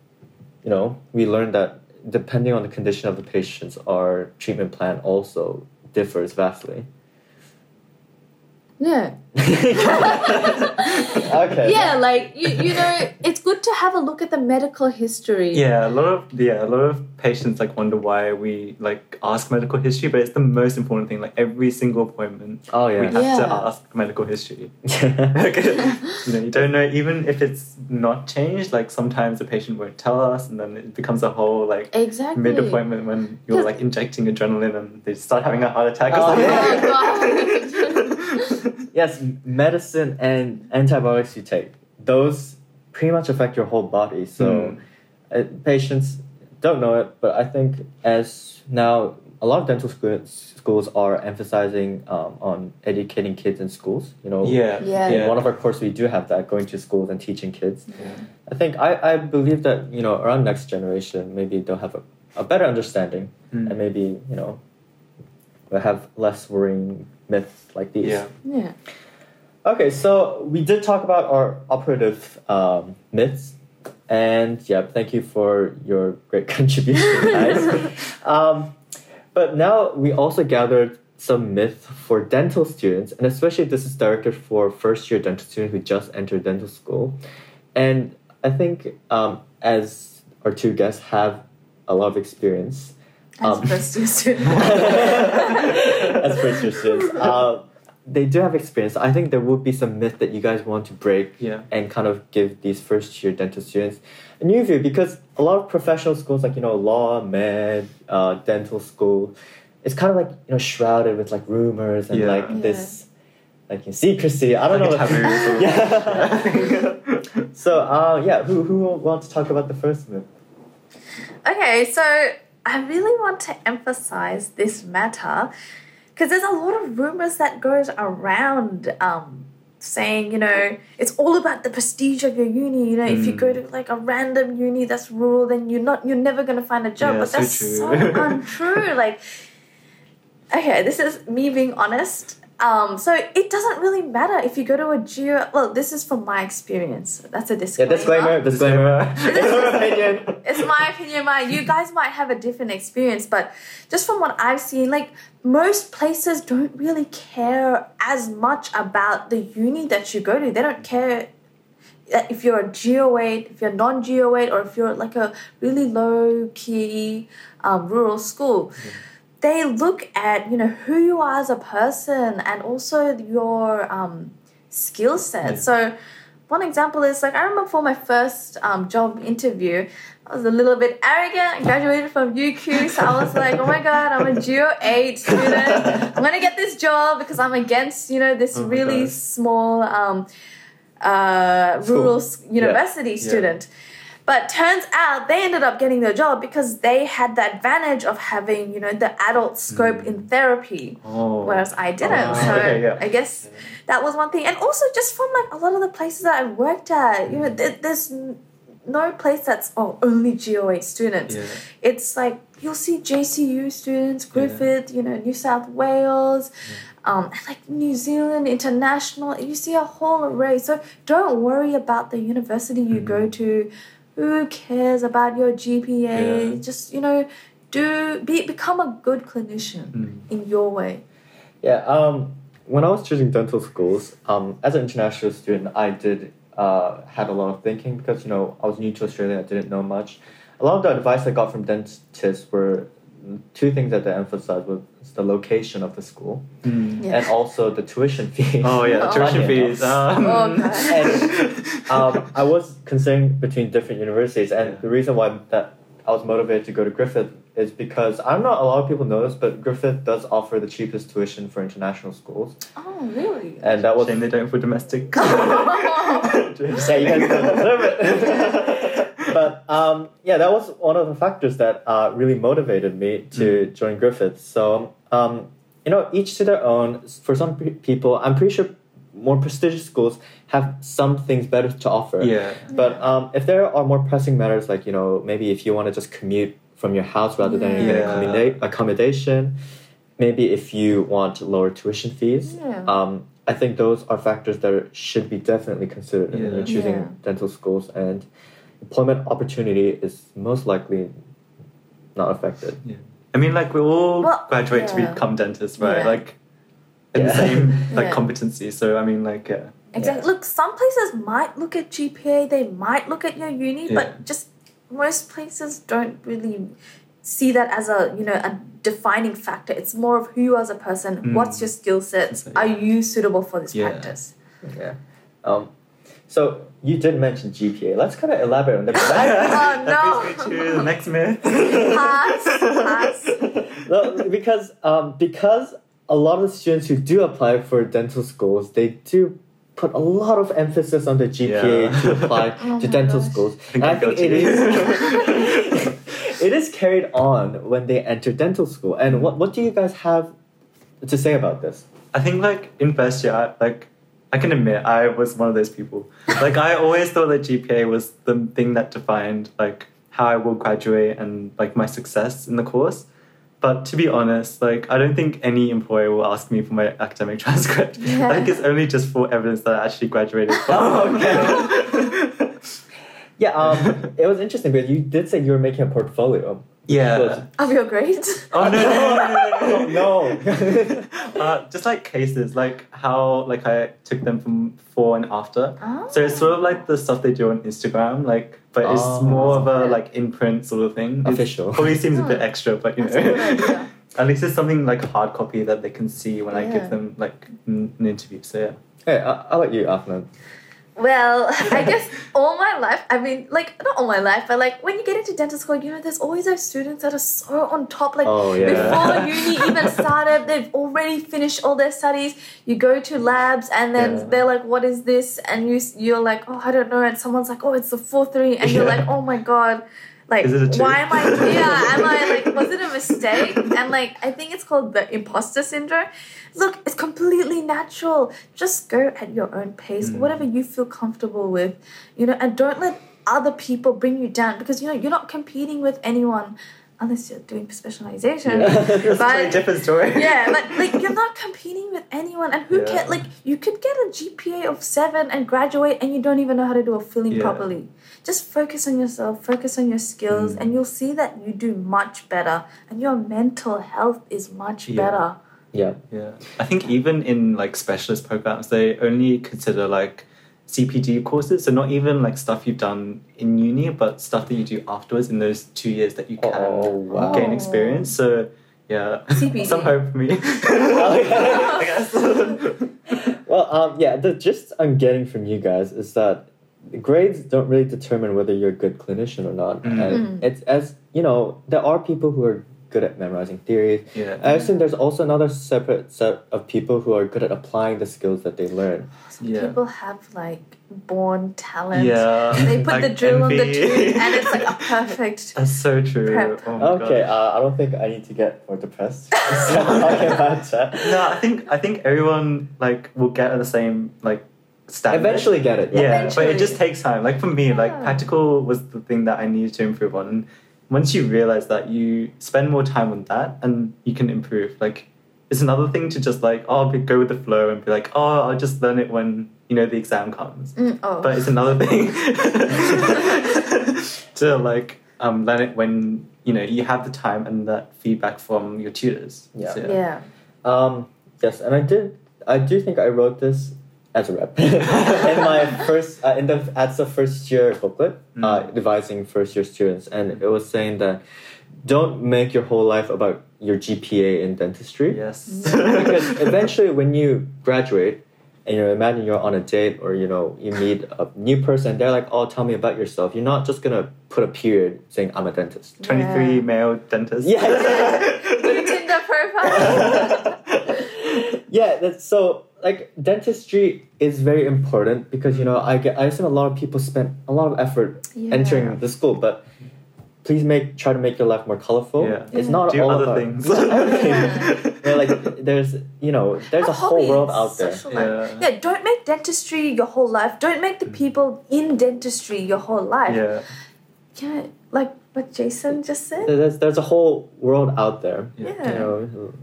you know, we learned that depending on the condition of the patients, our treatment plan also differs vastly. Yeah. okay. Yeah, like you, you know, it's good to have a look at the medical history. Yeah, a lot of yeah, a lot of patients like wonder why we like ask medical history, but it's the most important thing. Like every single appointment, Oh yeah, we yeah. have to ask medical history. Like, you know, you don't know even if it's not changed. Like sometimes the patient won't tell us, and then it becomes a whole like Exactly. mid appointment when you're like injecting adrenaline and they start having a heart attack. or Oh, something. Yes, medicine and antibiotics you take, those pretty much affect your whole body. So Mm. uh, patients don't know it, but I think as now a lot of dental schools, schools are emphasizing um, on educating kids in schools. You know, Yeah, Yeah. in one of our courses we do have that going to schools and teaching kids. Yeah. I think I, I believe that you know around next generation maybe they'll have a, a better understanding Mm. and maybe you know we'll have less worrying myths like these. Yeah. yeah. Okay, so we did talk about our operative um, myths, and yeah, thank you for your great contribution, guys. um, but now we also gathered some myths for dental students, and especially this is directed for first year dental students who just entered dental school. And I think um, as our two guests have a lot of experience, As um, first year student. as first year students, uh, they do have experience. I think there would be some myth that you guys want to break Yeah. and kind of give these first year dental students a new view because a lot of professional schools like you know law, med, uh, dental school, it's kind of like you know shrouded with like rumors and Yeah. like Yeah. this like in secrecy. I don't Like know. taboo yeah. so uh, yeah, who who wants to talk about the first myth? Okay, so I really want to emphasize this matter because there's a lot of rumors that goes around um, saying, you know, it's all about the prestige of your uni. You know, if you go to like a random uni that's rural, then you're not, you're never gonna find a job. Yeah, but that's so untrue. Like, okay, this is me being honest. Um, so it doesn't really matter if you go to a geo. Well, this is from my experience. That's a Yeah, disclaimer. disclaimer, disclaimer. it's her opinion. It's my opinion. My you guys might have a different experience, but just from what I've seen, like most places don't really care as much about the uni that you go to. They don't care that if you're a Go8, if you're non Go8, or if you're like a really low key um, rural school. They look at you know who you are as a person and also your um, skill set. Yeah. So one example is like I remember for my first um, job interview, I was a little bit arrogant. I graduated from UQ, so I was like, "Oh my god, I'm a Geo Eight student. I'm gonna get this job because I'm against you know this Oh really God. small um, uh, rural university Yeah. student." But turns out they ended up getting the job because they had the advantage of having, you know, the adult scope in therapy Oh. whereas I didn't. Oh, so okay, yeah. I guess that was one thing, and also just from like a lot of the places that I worked at, you know, there, there's no place that's oh only Go8 students. Yeah. It's like you'll see JCU students, Griffith, you know, New South Wales. Um, and like New Zealand, international, you see a whole array. So don't worry about the university you go to. Who cares about your GPA? Yeah. Just you know, do be become a good clinician Mm. in your way. Yeah, um, when I was choosing dental schools, um, as an international student, I did uh, had a lot of thinking because you know I was new to Australia, I didn't know much. A lot of the advice I got from dentists were two things that they emphasized was the location of the school Mm. Yeah. and also the tuition fee. Oh yeah, Oh. tuition fees. Um, Oh, God. um, I was considering between different universities, and Yeah. the reason why that I was motivated to go to Griffith is because I don't know a lot of people know this, but Griffith does offer the cheapest tuition for international schools, Oh, really? and that was Shame they don't for domestic. yeah, you guys don't deserve it. But um, yeah, that was one of the factors that uh, really motivated me to join Griffith. So um, you know, each to their own. For some pe- people, I'm pretty sure more prestigious schools have some things better to offer. yeah. But um, if there are more pressing matters, like you know, maybe if you want to just commute from your house rather than Yeah. get accommoda- accommodation, maybe if you want lower tuition fees, Yeah. um, I think those are factors that are, should be definitely considered when Yeah. you're choosing Yeah. dental schools. And employment opportunity is most likely not affected. Yeah. I mean, like we all Well, graduate to become dentists, right? Yeah. Like, in the same like Yeah. competency. So I mean, like, yeah, Exactly. Look, some places might look at GPA, they might look at your uni, Yeah. but just most places don't really see that as a you know a defining factor. It's more of who you are as a person. Mm. What's your skill sets? So, Are you suitable for this Yeah. practice? Yeah. Um, so you did mention GPA. Let's kind of elaborate on that. Oh, that brings me to the next myth. Pass, pass. No, because um, because a lot of the students who do apply for dental schools, they do put a lot of emphasis on the GPA Yeah. to apply Oh to dental gosh. schools. think and I think it is. it is carried on when they enter dental school. And what what do you guys have to say about this? I think like in first year, like I can admit I was one of those people. Like I always thought that GPA was the thing that defined like how I will graduate and like my success in the course. But to be honest, like I don't think any employer will ask me for my academic transcript. Yeah. I think it's only just for evidence that I actually graduated. Oh, okay. Yeah, um, it was interesting because you did say you were making a portfolio. Yeah. Of your grades? Oh no! no, no, no, no, no. no. uh, just like cases, like how like I took them from before and after. Oh. So it's sort of like the stuff they do on Instagram, like, but it's Oh. more of a like in print sort of thing. It Official. Probably seems a bit extra, but you That's know, at least it's something like hard copy that they can see when I give them like n- an interview. So yeah. Hey, uh, how about you, Afnan? Well, I guess all my life, I mean, like, not all my life, but like when you get into dental school, you know, there's always those students that are so on top. Like, Oh, yeah. before uni even started, they've already finished all their studies. You go to labs and then Yeah. they're like, what is this? And you, you're like, oh, I don't know. And someone's like, oh, it's the 4 3. And you're like, oh my God. Like, Is it a two? why am I here? Am I like, was it a mistake? And like, I think it's called the imposter syndrome. Look, it's completely natural. Just go at your own pace, Mm. whatever you feel comfortable with, you know, and don't let other people bring you down because you know you're not competing with anyone unless you're doing specialization. Yeah. That's a very But different story. yeah, but like you're not competing with anyone, and who Yeah. can like you could get a GPA of seven and graduate, and you don't even know how to do a filling Yeah. properly. Just focus on yourself, focus on your skills, Mm. and you'll see that you do much better, and your mental health is much Yeah. better. Yeah. Yeah, I think even in like specialist programs, they only consider like CPD courses, so not even like stuff you've done in uni, but stuff that you do afterwards in those two years that you can Oh, wow. gain experience. So yeah, CPD. some hope for me. Well, um, yeah, the gist I'm getting from you guys is that grades don't really determine whether you're a good clinician or not. Mm. And it's as, you know, there are people who are good at memorizing theories. yeah. I assume there's also another separate set of people who are good at applying the skills that they learn. Some Yeah. people have like born talent. Yeah. They put the Like drill on the envy. tooth, and it's like a perfect. That's so true. Prep. Oh Okay, uh, I don't think I need to get more depressed. so talking about that. No, I think I think everyone like will get at the same like standard. Eventually get it. yeah, but it just takes time. Like for me, like practical was the thing that I needed to improve on. And once you realize that, you spend more time on that, and you can improve. Like it's another thing to just like oh be, go with the flow and be like oh I'll just learn it when you know the exam comes. Mm, oh. But it's another thing to like um, learn it when you know you have the time and that feedback from your tutors. Yeah. So, yeah. Um, yes, and I did. I do think I wrote this as a rep in my first uh, in the ADSA first year booklet, uh, Mm. advising first year students, and it was saying that don't make your whole life about your GPA in dentistry Yes. because eventually when you graduate, and you imagine you're on a date or you know you meet a new person. They're like, "Oh, tell me about yourself." You're not just gonna put a period saying, "I'm a dentist." 23 Yeah. male dentists. Yeah. New Tinder profile. yeah that's so like dentistry is very important because you know i get i assume a lot of people spend a lot of effort Yeah. entering the school but please make try to make your life more colorful Yeah. it's not Do all other about things. Yeah. yeah, like there's you know there's a Have whole world out there. Yeah. Yeah, don't make dentistry your whole life. Don't make the mm. people in dentistry your whole life. Yeah. Yeah, like what Jason just said. there's there's a whole world out there Yeah. Yeah. you know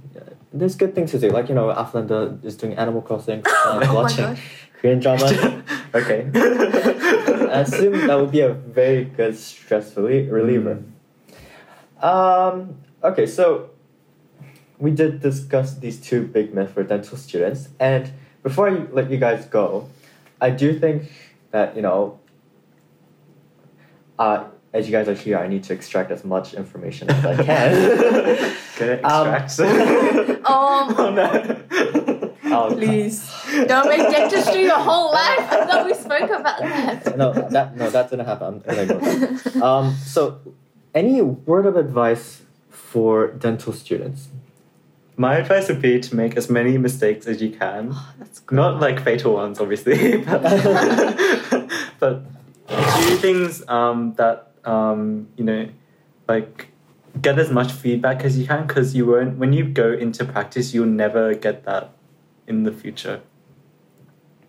there's good things to do like you know Aflanda is doing animal crossing uh, Oh watching korean drama okay. I assume that would be a very good stress relie- reliever. Um, okay, so we did discuss these two big myths for dental students, and before I let you guys go, I do think that you know, uh, as you guys are here, I need to extract as much information as I can. Get it, Um, extract. Um, oh no. I'll- please don't make dentistry your whole life. I thought we spoke about that. no, that no, that didn't happen. I'm gonna ignore that. Um, so, any word of advice for dental students? My advice would be to make as many mistakes as you can. That's good. Not like fatal ones, obviously, but, but do things um, that um, you know, like get as much feedback as you can because you won't. When you go into practice, you'll never get that in the future.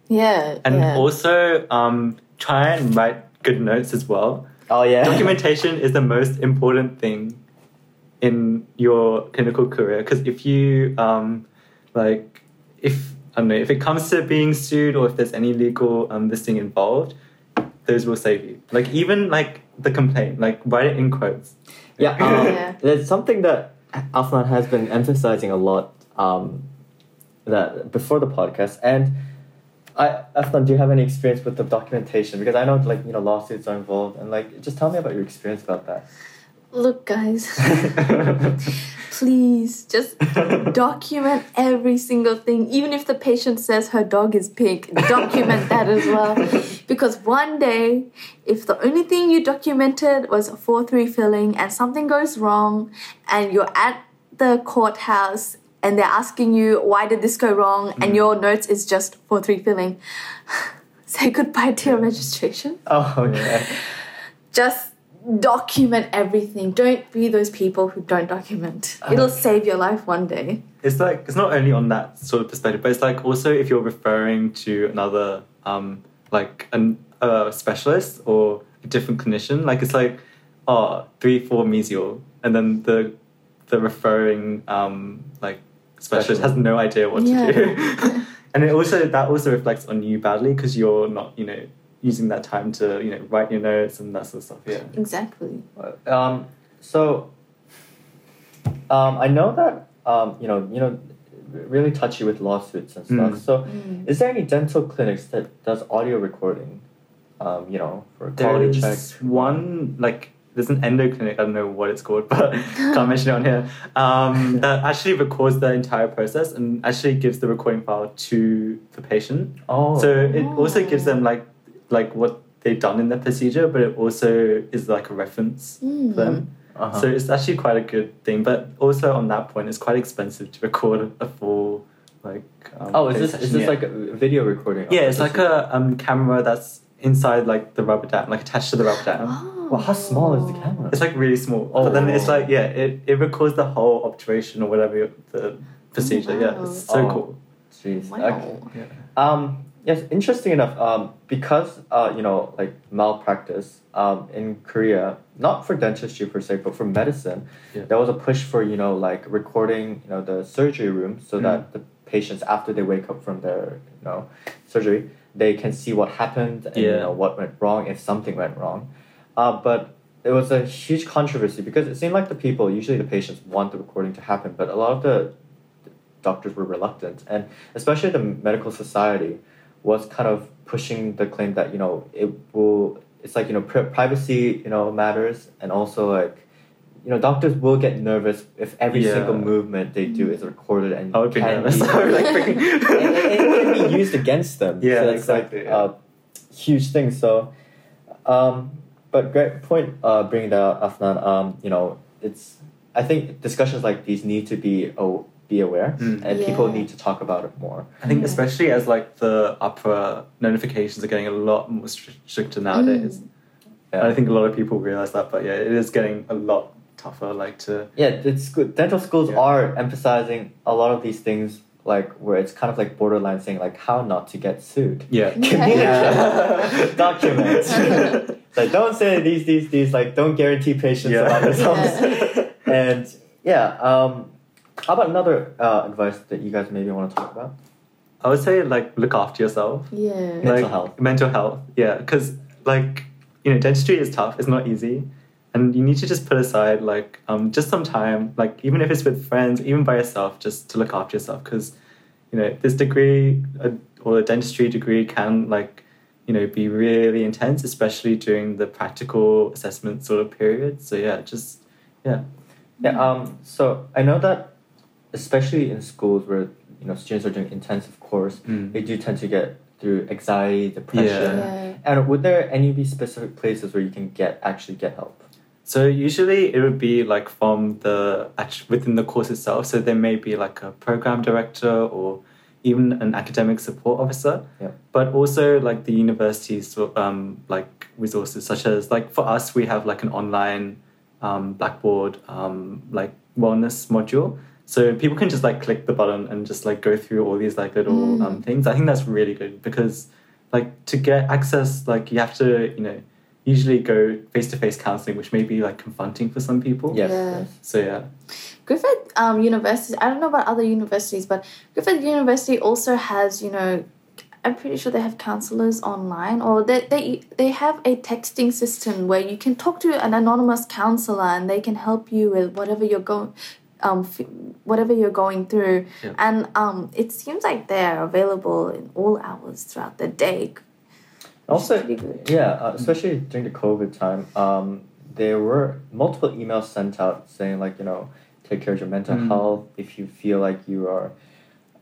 Yeah. And yeah. also, um, try and write good notes as well. Oh yeah, Documentation is the most important thing in your clinical career because if you um, like if I don't know if it comes to being sued or if there's any legal um, this thing involved, those will save you. Like even like the complaint, like write it in quotes. Yeah, um, Yeah. there's something that Afnan has been emphasizing a lot um, that before the podcast. And I, Afnan, do you have any experience with the documentation? Because I know like you know lawsuits are involved, and like just tell me about your experience about that. Look, guys, please just document every single thing. Even if the patient says her dog is pink, document that as well. Because one day, if the only thing you documented was a 4 3 filling and something goes wrong, and you're at the courthouse and they're asking you, why did this go wrong? And mm. your notes is just 4 3 filling, say goodbye to your registration Oh okay. just document everything. Don't be those people who don't document. It'll save your life one day. it's like it's not only on that sort of perspective, but it's like also if you're referring to another um like an a specialist or a different clinician, like it's like oh three four mesial, and then the the referring um like specialist has no idea what Yeah. to do, and it also that also reflects on you badly because you're not you know using that time to you know write your notes and that sort of stuff. Yeah. Exactly. Um, so, um, I know that um, you know, you know, really touchy with lawsuits and stuff. Mm. So, is there any dental clinics that does audio recording? Um, you know, for quality check. One like there's an endo clinic. I don't know what it's called, but can't mention it on here. Um, that actually records the entire process and actually gives the recording file to the patient. Oh, So it also gives them like like what they've done in their procedure, but it also is like a reference Mm. for them. uh-huh. So it's actually quite a good thing. But also on that point, it's quite expensive to record a full like. Um, oh, is this session, is this yeah. like a video recording? Yeah, it's like a um, camera that's inside like the rubber dam, like attached to the rubber dam. Oh. Well, how small is the camera? It's like really small. Oh. But then it's like yeah, it, it records the whole obturation or whatever the procedure. Yeah, it's so Oh. cool. Jeez. Wow. Okay. Um, yes, interesting enough. Um, because uh, you know, like malpractice. Um, in Korea, not for dentistry per se, but for medicine, Yeah. there was a push for you know like recording you know the surgery room so Mm. that the patients after they wake up from their you know surgery they can see what happened and you know what went wrong if something went wrong. Uh, but it was a huge controversy because it seemed like the people, usually the patients, want the recording to happen, but a lot of the doctors were reluctant, and especially the medical society was kind of pushing the claim that you know it will. It's like you know pri- privacy, you know, matters, and also like you know, doctors will get nervous if every Yeah. single movement they do is recorded and I would be can nervous. be- like freaking. and, and it can be used against them. Yeah, so it's exactly, like yeah. a huge thing. So, um, but great point. Uh, bringing that up, Afnan. Um, you know, it's. I think discussions like these need to be oh, be aware, Mm. and people need to talk about it more. I think Yeah. especially as like the AHPRA notifications are getting a lot more stricter nowadays. Yeah. I think a lot of people realize that, but yeah, it is getting a lot tougher. Like to Yeah, it's good. Dental schools Yeah. are emphasizing a lot of these things, like where it's kind of like borderline saying like how not to get sued. yeah, Communicate, document. like don't say these, these, these. Like don't guarantee patients Yeah. about themselves. and yeah, um, how about another uh, advice that you guys maybe want to talk about? I would say like look after yourself. Yeah. Mental like, health. Mental health, yeah, because like you know, dentistry is tough. It's not easy, and you need to just put aside like um just some time, like even if it's with friends, even by yourself, just to look after yourself. Because you know this degree uh, or a dentistry degree can like you know be really intense, especially during the practical assessment sort of period. So yeah, just yeah, Yeah. Um. So I know that, especially in schools where you know students are doing intensive course, Mm. they do tend to get through anxiety, depression. Yeah. And would there any be specific places where you can get actually get help? So usually it would be like from the act- within the course itself. So there may be like a program director or even an academic support officer. Yeah. But also like the university's um, like resources, such as like for us we have like an online um, Blackboard um, like wellness module. So people can just like click the button and just like go through all these like little Mm. um, things. I think that's really good because like to get access, like you have to you know usually go face to face counseling, which may be like confronting for some people. Yes. Yeah. So yeah, Griffith um, University, I don't know about other universities, but Griffith University also has, you know, I'm pretty sure they have counselors online or they, they, they have a texting system where you can talk to an anonymous counselor and they can help you with whatever you're going um, f- whatever you're going through. Yeah. And um, it seems like they're available in all hours throughout the day. Also, good. yeah, uh, especially during the COVID time, um, there were multiple emails sent out saying like you know, take care of your mental Mm. health. If you feel like you are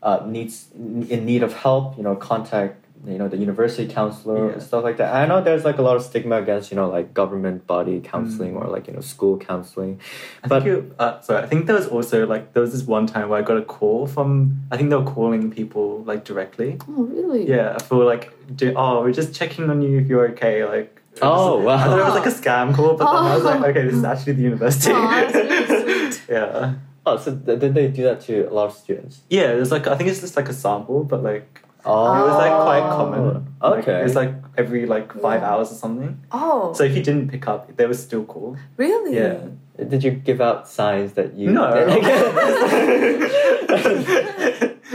uh, needs in need of help, you know, contact you know the university counselor Yeah. stuff like that. I know there's like a lot of stigma against you know like government body counseling Mm. or like you know school counseling. I But- think you, uh, sorry, I think there was also like there was this one time where I got a call from I think they were calling people like directly. Oh, really? Yeah, for like do oh we're just checking on you if you're okay like. Oh, was- wow. I thought it was like a scam call, but then I was like, Oh. okay, this is actually the university. Oh, sweet. yeah, Oh, so th- did they do that to a lot of students? yeah. There's like I think it's just like a sample, but like Oh, it was like quite common. Like, Okay. it was like every like five Yeah. hours or something. Oh, So if you didn't pick up, they were still cool. really? Yeah. Did you give out signs that you? No.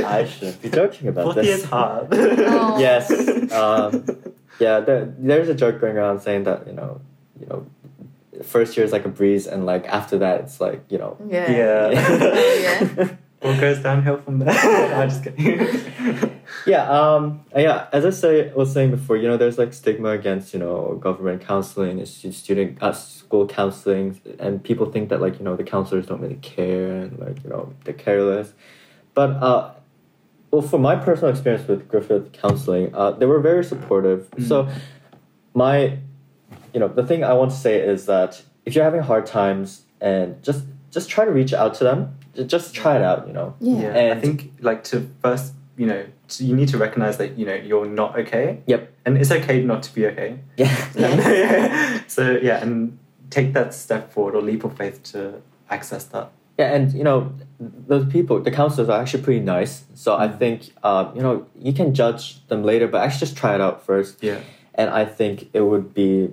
I shouldn't be joking about Fourth this. year's hard. Oh. Yes. Um, yeah. There, there's a joke going around saying that you know, you know, first year is like a breeze, and like after that, it's like you know. Yeah. Yeah. Yeah. What goes downhill from there? no, I'm just kidding. Yeah, um, yeah. As I say, was saying before, you know, there's like stigma against you know government counseling, and student uh, school counseling, and people think that like you know the counselors don't really care and like you know they're careless. But uh, well, from my personal experience with Griffith counseling, uh, they were very supportive. Mm. So my, you know, the thing I want to say is that if you're having hard times and just just try to reach out to them, just try it out. You know. Yeah. Yeah, I think like to first, you know, so you need to recognize that you know you're not okay. Yep. And it's okay not to be okay. Yeah. so yeah, and take that step forward or leap of faith to access that. Yeah, and you know, those people, the counselors are actually pretty nice. So I think, uh, you know, you can judge them later, but actually just try it out first. Yeah. And I think it would be,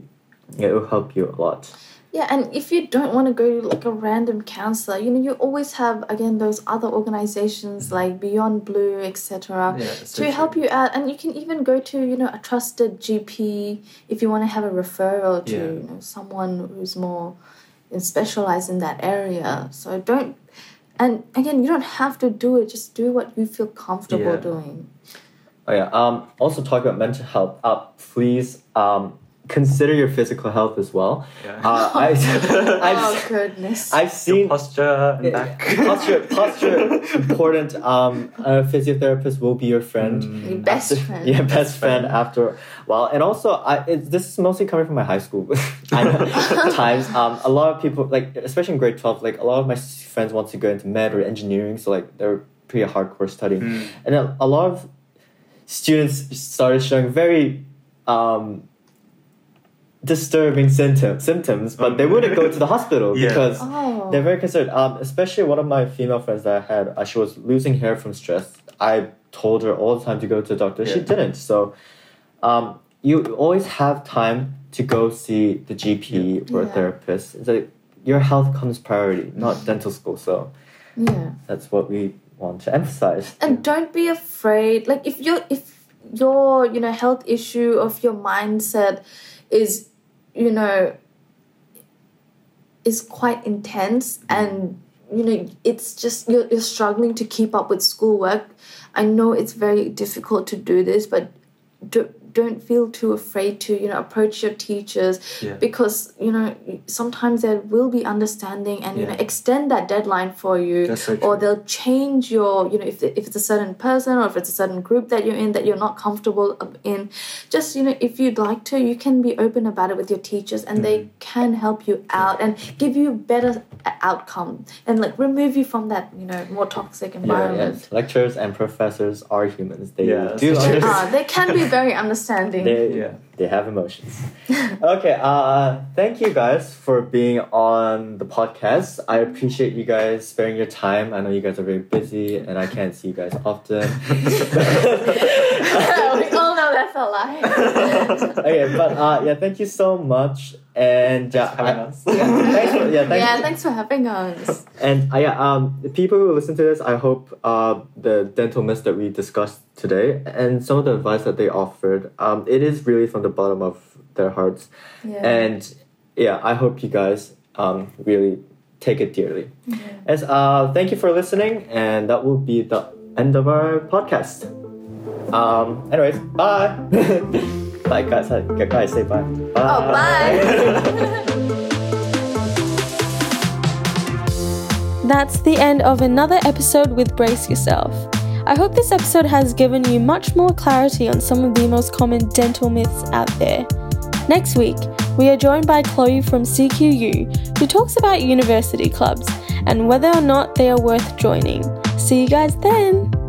it will help you a lot. Yeah, and if you don't want to go to like a random counselor, you know, you always have again those other organizations like Beyond Blue, etc. Yeah. to help you out and you can even go to you know a trusted gp if you want to have a referral to Yeah. you know someone who's more specialized in that area so don't and again you don't have to do it just do what you feel comfortable Yeah. doing Oh yeah. Um. Also talk about mental health. Uh, please. Um. Consider your physical health as well. Yeah. Uh, I, oh I've, goodness. I've Your seen posture and back. posture, posture important. Um, a physiotherapist will be your friend. Your best After- friend. Yeah, best friend friend. after a while. And also, I it, this is mostly coming from my high school times. Um, a lot of people, like especially in grade twelve, like a lot of my friends want to go into med or engineering, so like they're pretty hardcore studying, Mm. and a, a lot of students started showing very. Um, disturbing symptom, symptoms but they wouldn't go to the hospital Yeah. because Oh. they're very concerned. Um, especially one of my female friends that I had, uh, she was losing hair from stress. I told her all the time to go to the doctor. She didn't. So, um, you always have time to go see the GP or a therapist. It's like your health comes priority, not dental school. So yeah. that's what we want to emphasize. and don't be afraid like if your if your you know health issue of your mindset is you know is quite intense mm. and you know it's just you're, you're struggling to keep up with schoolwork. I know it's very difficult to do this but do, don't feel too afraid to you know approach your teachers Yeah. because you know sometimes there will be understanding and you know extend that deadline for you That's so or they'll change your you know if, if it's a certain person or if it's a certain group that you're in that you're not comfortable in just you know if you'd like to you can be open about it with your teachers and they Mm-hmm. can help you out and give you better uh, outcome and like remove you from that you know more toxic Yeah, environment yeah. Lecturers and professors are humans. They Yeah, do that's understand. Ah, they can be very understanding They, Yeah. they have emotions. okay, uh, thank you guys for being on the podcast. I appreciate you guys sparing your time. I know you guys are very busy and I can't see you guys often. we that's a lie okay, but uh, yeah, thank you so much. And uh, Having I- us. yeah, thanks for, yeah, thanks yeah thanks for having us And uh, yeah, um, the people who listen to this, I hope uh, the dental myths that we discussed today and some of the advice that they offered, um, it is really from the bottom of their hearts. yeah And yeah, I hope you guys um, really take it dearly. Yeah. As uh, thank you for listening, and that will be the end of our podcast. Um, anyways, bye. bye, guys. Guys, say bye. Bye. oh bye That's the end of another episode with Brace Yourself. I hope this episode has given you much more clarity on some of the most common dental myths out there. Next week, we are joined by Chloe from CQU, who talks about university clubs and whether or not they are worth joining. See you guys then!